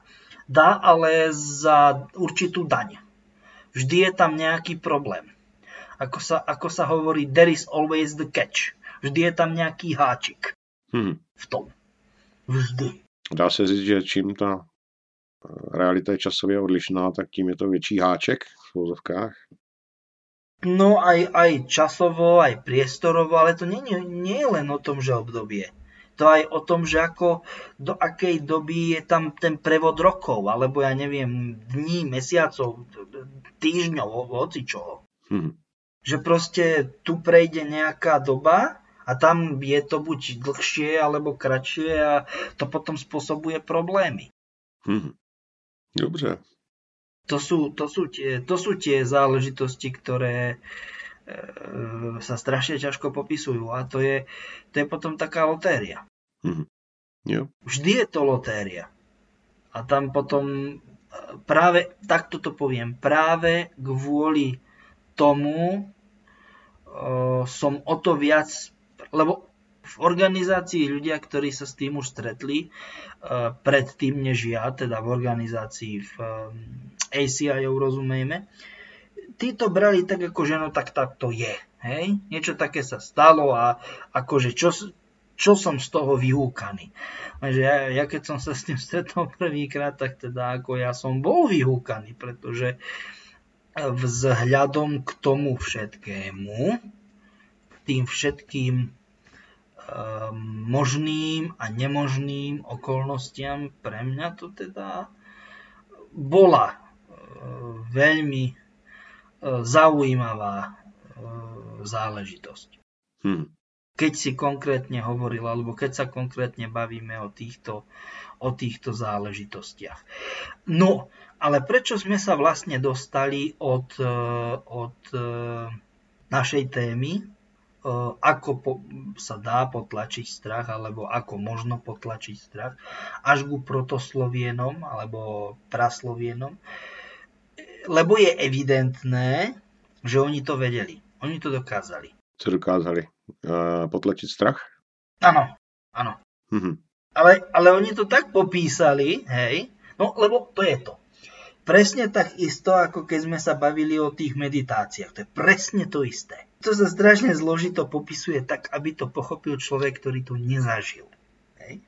Dá, ale za určitú daň. Vždy je tam nejaký problém. Ako sa, ako sa hovorí, there is always the catch. Vždy je tam nejaký háčik. Hmm. V tom. Vždy. Dá se říct, že čím ta realita je časově odlišná, tak tím je to větší háček v úzovkách. No aj, aj časovo, aj priestorovo, ale to nie, nie, nie je len o tom, že obdobie. To aj o tom, že ako, do akej doby je tam ten prevod rokov, alebo ja neviem, dní, mesiacov, týždňov, hoci čoho. Hmm. Že proste tu prejde nejaká doba a tam je to buď dlhšie alebo kratšie a to potom spôsobuje problémy. Hmm. Dobře. To sú, to sú, tie, to sú tie záležitosti, ktoré e, sa strašne ťažko popisujú a to je, to je potom taká lotéria. Mm-hmm. Jo. Vždy je to lotéria. A tam potom e, práve, takto to poviem, práve kvôli tomu uh, som o to viac, lebo v organizácii ľudia, ktorí sa s tým už stretli, uh, predtým než ja, teda v organizácii v um, ACI, rozumejme, tí to brali tak ako, že no tak, tak to je. Hej? Niečo také sa stalo a akože čo, čo som z toho vyhúkaný. Takže ja, ja keď som sa s tým stretol prvýkrát, tak teda ako ja som bol vyhúkaný, pretože vzhľadom k tomu všetkému, k tým všetkým možným a nemožným okolnostiam pre mňa to teda bola e, veľmi e, zaujímavá e, záležitosť. Hmm. Keď si konkrétne hovoril, alebo keď sa konkrétne bavíme o týchto, o týchto záležitostiach. No, ale prečo sme sa vlastne dostali od, od našej témy, ako po, sa dá potlačiť strach, alebo ako možno potlačiť strach, až ku protoslovienom, alebo praslovienom, lebo je evidentné, že oni to vedeli. Oni to dokázali. Co dokázali? Potlačiť strach? Áno, áno. Mm-hmm. Ale, ale oni to tak popísali, hej, no lebo to je to. Presne tak isto, ako keď sme sa bavili o tých meditáciách. To je presne to isté. To sa strašne zložito popisuje tak, aby to pochopil človek, ktorý to nezažil. Hej?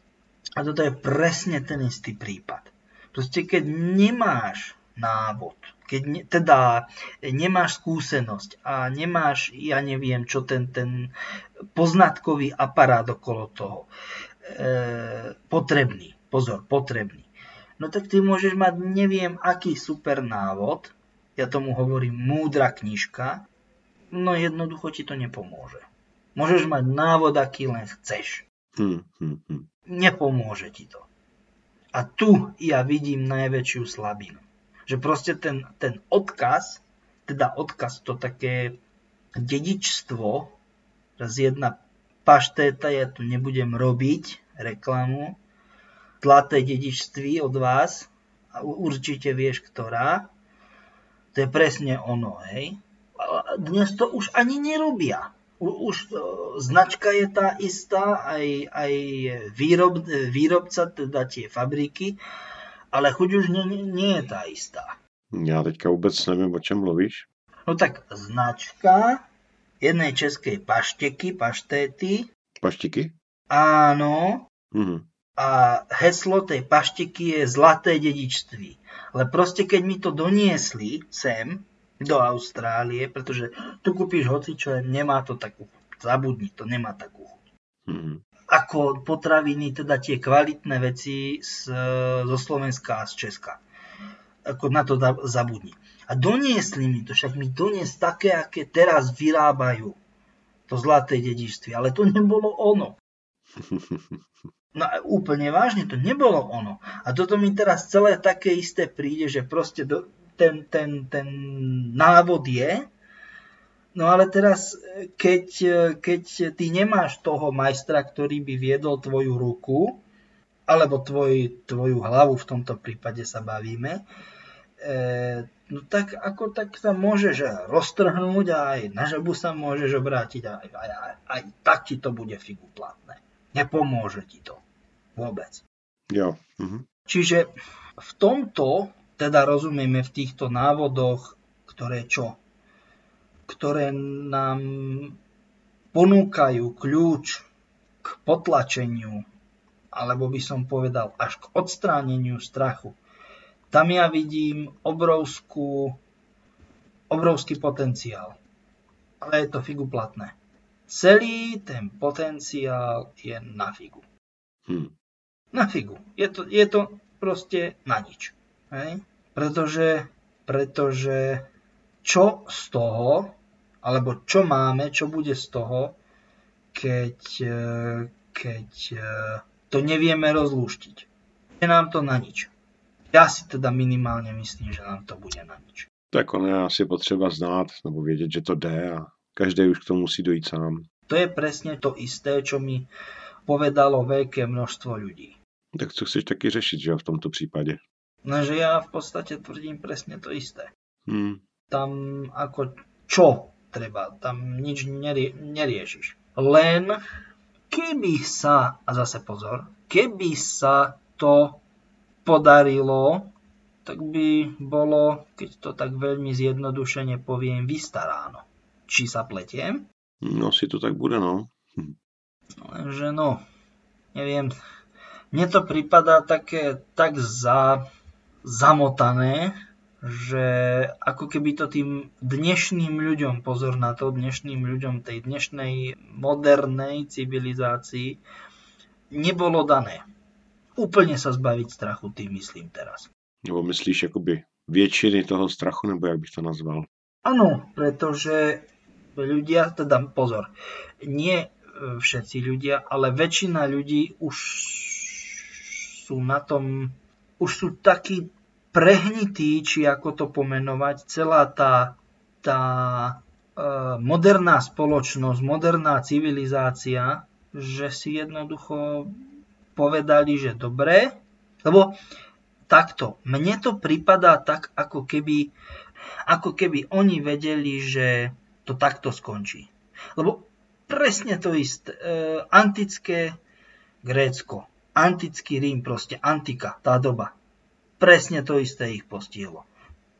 A toto je presne ten istý prípad. Proste keď nemáš návod, keď ne, teda nemáš skúsenosť a nemáš, ja neviem, čo ten, ten poznatkový aparát okolo toho, e, potrebný, pozor, potrebný, no tak ty môžeš mať neviem aký super návod, ja tomu hovorím múdra knižka, no jednoducho ti to nepomôže. Môžeš mať návod, aký len chceš. Hmm, hmm, hmm. Nepomôže ti to. A tu ja vidím najväčšiu slabinu. Že proste ten, ten odkaz, teda odkaz, to také dedičstvo, raz jedna paštéta, ja tu nebudem robiť reklamu, zlaté dedičství od vás a určite vieš, ktorá. To je presne ono, hej. Dnes to už ani nerobia. Už značka je tá istá, aj, aj výrob, výrobca, teda tie fabriky, ale chuť už nie, nie je tá istá. Já teďka vůbec nevím, o čem mluvíš. No tak značka jednej českej pašteky, paštéty. Paštiky? Áno, Mhm. a heslo tej paštiky je zlaté dedičství. Ale proste keď mi to doniesli sem, do Austrálie, pretože tu kúpiš hocičo, nemá to takú chuť. Zabudni to, nemá takú chuť. Mhm. Ako potraviny, teda tie kvalitné veci z, zo Slovenska a z Česka. Ako na to zabudni. A doniesli mi to, však mi doniesli také, aké teraz vyrábajú to zlaté dedičství. Ale to nebolo ono. No a úplne vážne, to nebolo ono. A toto mi teraz celé také isté príde, že proste do, ten, ten, ten návod je, no ale teraz, keď, keď ty nemáš toho majstra, ktorý by viedol tvoju ruku, alebo tvoj, tvoju hlavu, v tomto prípade sa bavíme, e, no tak ako tak sa môžeš roztrhnúť a aj na žabu sa môžeš obrátiť a aj, aj, aj, aj tak ti to bude figu platné. Nepomôže ti to. Vôbec. Jo. Mhm. Čiže v tomto, teda rozumieme v týchto návodoch, ktoré čo? Ktoré nám ponúkajú kľúč k potlačeniu, alebo by som povedal až k odstráneniu strachu. Tam ja vidím obrovskú, obrovský potenciál. Ale je to figu platné. Celý ten potenciál je na figu. Hm. Na figu. Je to, je to proste na nič. Hej? Pretože, pretože čo z toho, alebo čo máme, čo bude z toho, keď, e, keď e, to nevieme rozlúštiť. Je nám to na nič. Ja si teda minimálně myslím, že nám to bude na nič. Tak ono je asi potřeba znát nebo vědět, že to jde a každý už k tomu musí dojít sám. To je presne to isté, čo mi povedalo veľké množstvo ľudí. Tak co chceš taky řešit, že v tomto případě? Lenže ja v podstate tvrdím presne to isté. Hm. Tam ako čo treba, tam nič nerie, neriešiš. Len keby sa, a zase pozor, keby sa to podarilo, tak by bolo, keď to tak veľmi zjednodušene poviem, vystaráno. Či sa pletiem? No asi to tak bude, no. Hm. Lenže no, neviem, mne to prípada také tak za, zamotané, že ako keby to tým dnešným ľuďom, pozor na to, dnešným ľuďom tej dnešnej modernej civilizácii nebolo dané. Úplne sa zbaviť strachu, tým myslím teraz. Nebo myslíš jakoby většiny toho strachu, nebo jak bych to nazval? Áno, pretože ľudia, teda pozor, nie e, všetci ľudia, ale väčšina ľudí už sú na tom, už sú takí prehnití, či ako to pomenovať, celá tá, tá e, moderná spoločnosť, moderná civilizácia, že si jednoducho povedali, že dobre, lebo takto, mne to pripadá tak, ako keby, ako keby oni vedeli, že to takto skončí. Lebo presne to isté, e, antické Grécko, antický Rím, proste antika, tá doba. Presne to isté ich postihlo.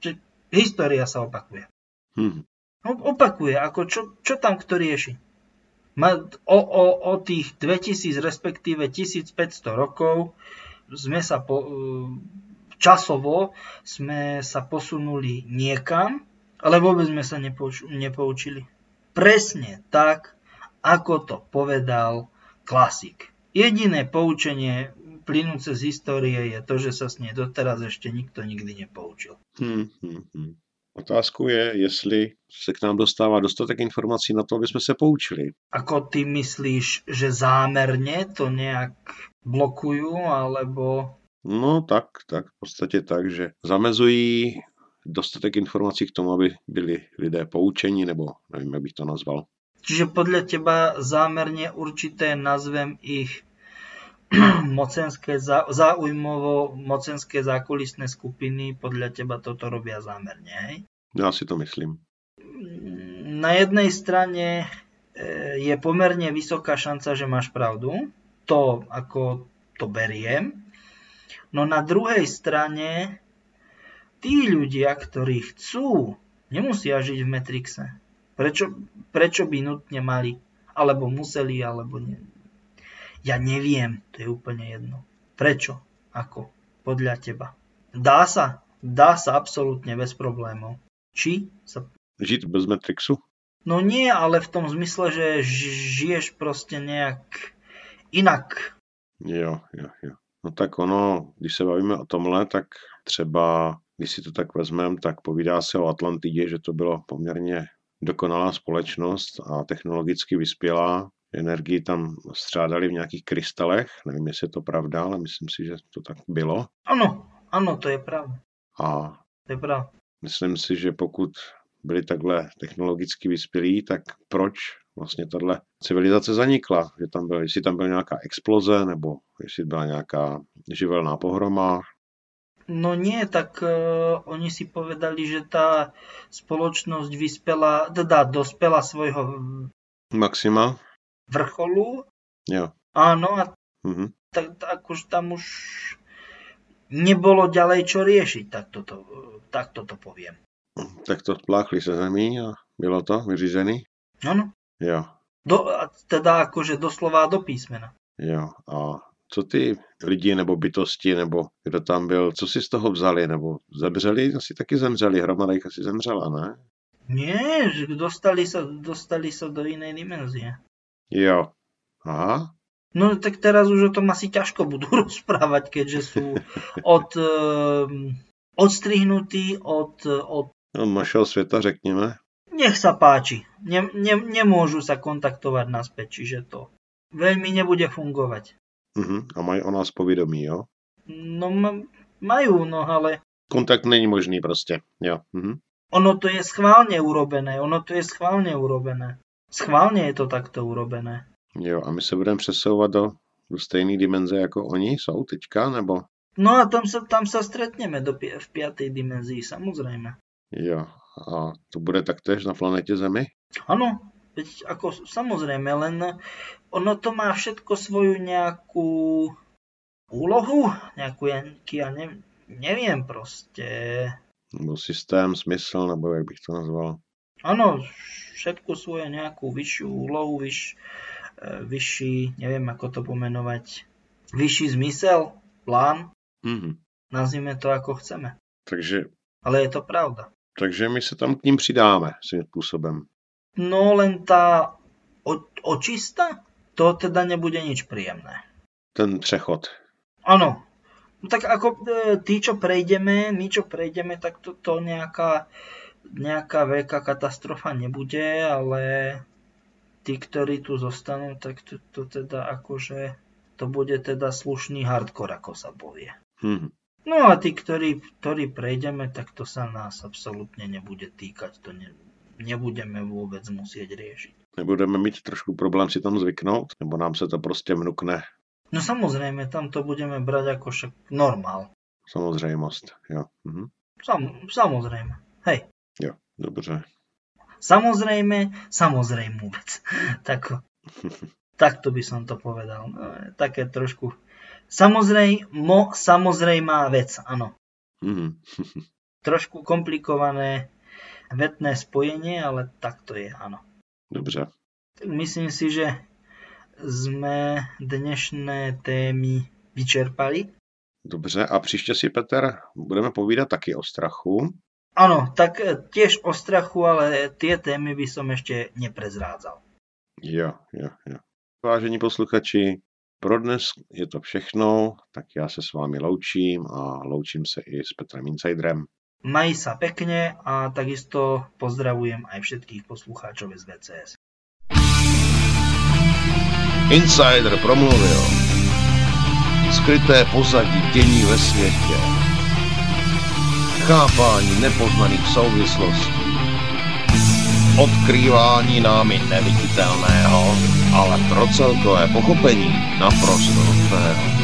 Čiže história sa opakuje. Hm. No, opakuje, ako čo, čo tam kto rieši. O, o, o tých 2000, respektíve 1500 rokov sme sa po, e, časovo sme sa posunuli niekam, ale vôbec sme sa nepouč- nepoučili. Presne tak, ako to povedal klasik. Jediné poučenie plynúce z histórie je to, že sa s nej doteraz ešte nikto nikdy nepoučil. Hm, hm, hm. Otázkou je, jestli se k nám dostává dostatek informací na to, aby jsme se poučili. Ako ty myslíš, že zámerne to nejak blokujú, alebo... No tak, tak, v podstatě tak, že zamezují dostatek informací k tomu, aby byli lidé poučení, nebo nevím, jak bych to nazval. Čiže podľa teba zámerne určité, nazvem ich mocenské, zá- záujmovo mocenské zákulisné skupiny, podľa teba toto robia zámerne, hej? Já si to myslím. Na jednej strane e, je pomerne vysoká šanca, že máš pravdu. To, ako to beriem. No na druhej strane tí ľudia, ktorí chcú, nemusia žiť v Matrixe. Prečo, prečo by nutne mali? Alebo museli, alebo nie. Ja neviem, to je úplne jedno. Prečo? Ako? Podľa teba. Dá sa? Dá sa absolútne bez problémov. Či sa... Žiť bez Matrixu? No nie, ale v tom zmysle, že žiješ proste nejak inak. Jo, jo, jo. No tak ono, když se bavíme o tomhle, tak třeba, když si to tak vezmeme, tak povídá se o Atlantidě, že to bylo poměrně dokonalá společnost a technologicky vyspělá. Energii tam střádali v nějakých krystalech, nevím, jestli je to pravda, ale myslím si, že to tak bylo. Ano, ano, to je pravda. A to je pravda. myslím si, že pokud byli takhle technologicky vyspělí, tak proč vlastně tahle civilizace zanikla? Že tam byl, jestli tam byla nějaká exploze, nebo jestli byla nějaká živelná pohroma, No nie, tak uh, oni si povedali, že tá spoločnosť vyspela, teda dospela svojho Maxima? Vrcholu. Jo. Áno, a Mhm. tak, tak už tam už nebolo ďalej čo riešiť, tak toto, tak toto poviem. Tak to pláchli se zemí a bylo to vyřízený? Áno, Jo, do, teda akože doslova do písmena. jo. A co ty lidi nebo bytosti, nebo kdo tam byl, co si z toho vzali, nebo zemřeli? Asi taky zemřeli, hromada jich asi zemřela, ne? Nie, že dostali sa, dostali sa do inej dimenzie. Jo. Aha, No tak teraz už o tom asi ťažko budú rozprávať, keďže sú od, um, odstrihnutí od, od... našeho světa, řekněme. Nech sa páči. Ne, ne, nemôžu sa kontaktovať naspäť, čiže to veľmi nebude fungovať. Mhm. A mají o nás povědomí, jo? No ma- majú, no ale Kontakt není možný prostě, jo. Mhm. ono to je schválne urobené, ono to je schválne urobené. Schválne je to takto urobené. Jo, a my se budeme přesouvat do, do stejné dimenze, jako oni jsou teďka, nebo? No a tam sa, tam sa stretneme do, v piatej dimenzii, samozrejme. Jo. A to bude taktéž na planetě Zemi? Áno, veď ako samozrejme, len ono to má všetko svoju nejakú úlohu, nejakú, ja ne, neviem proste. Nebo systém, smysl, nebo jak bych to nazval? Áno, všetko svoje nejakú vyššiu úlohu, vyš, e, vyšší, neviem ako to pomenovať, vyšší zmysel, plán, Mhm. nazvime to ako chceme. Takže, Ale je to pravda. takže my se tam k ním přidáme svým způsobem. No len tá o, očista, to teda nebude nič príjemné. Ten přechod. Áno. No tak ako e, tí, čo prejdeme, my čo prejdeme, tak to, to nejaká, nejaká veľká katastrofa nebude, ale tí, ktorí tu zostanú, tak to, to teda akože to bude teda slušný hardcore, ako sa povie. Mhm. No a tí, ktorí, ktorí prejdeme, tak to sa nás absolútne nebude týkať. To ne, nebudeme vôbec musieť riešiť. Nebudeme mít trošku problém si tam zvyknout, nebo nám se to prostě vnukne. No samozrejme, tam to budeme brať ako však normál. Samozřejmost. Jo. Mhm. Sam, samozrejme. Hej. Dobře. Samozrejme, samozrejmú vec. Tak, takto by som to povedal. No, také trošku... Samozrejmo, samozrejmá vec, áno. Mhm. Trošku komplikované vetné spojenie, ale tak to je, áno. Dobře. Myslím si, že sme dnešné témy vyčerpali. Dobře. A příště si, Petr, budeme povídat taky o strachu. Áno, tak e, tiež o strachu, ale tie témy by som ešte neprezrádzal. Jo, jo, jo. Vážení posluchači, pro dnes je to všechno, tak já se s vámi loučím a loučím se i s Petrem Insiderem. Maj sa pekne a takisto pozdravujem aj všetkých poslucháčov z VCS. Insider promluvil. Skryté pozadí dění ve světě. Chápání nepoznaných souvislostí. Odkrývání námi neviditelného, ale pro celkové pochopení naprosto nutného.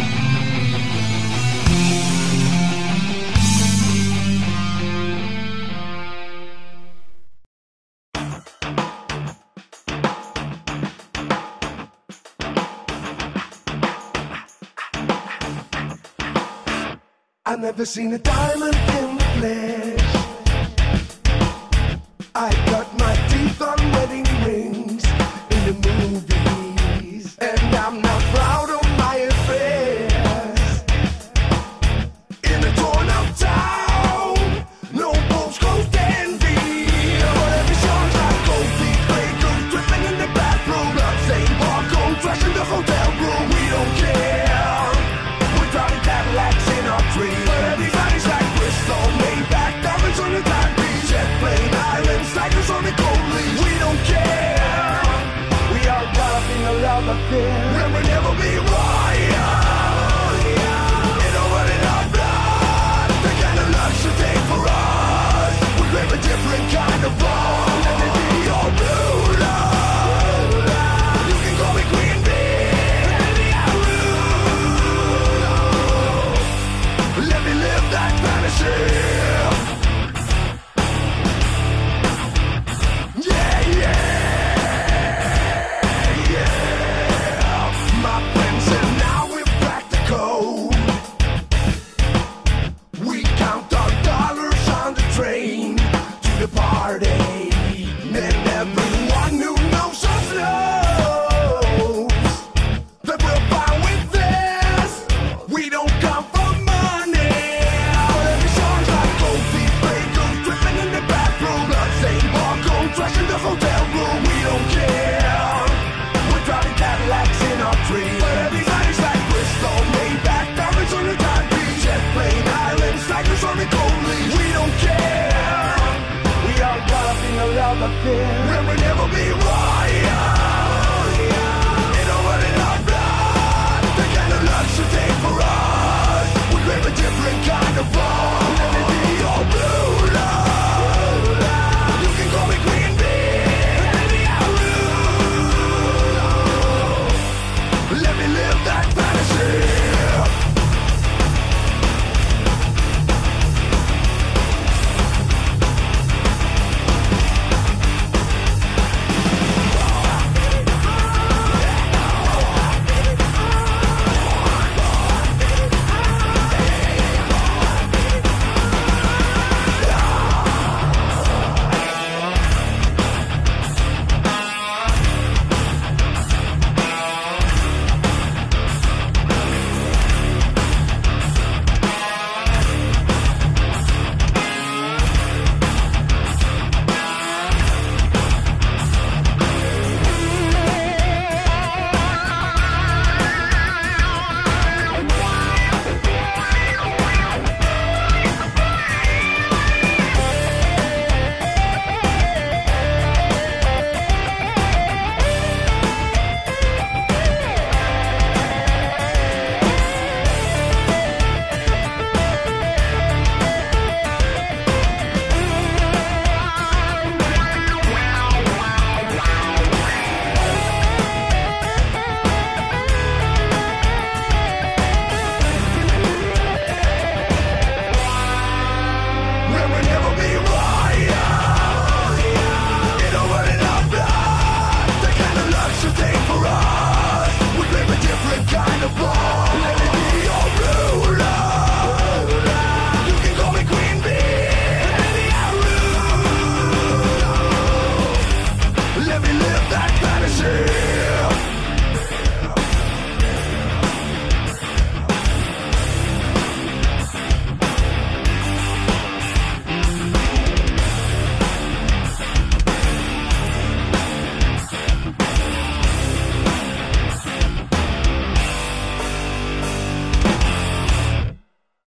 Never seen a diamond in the flesh. I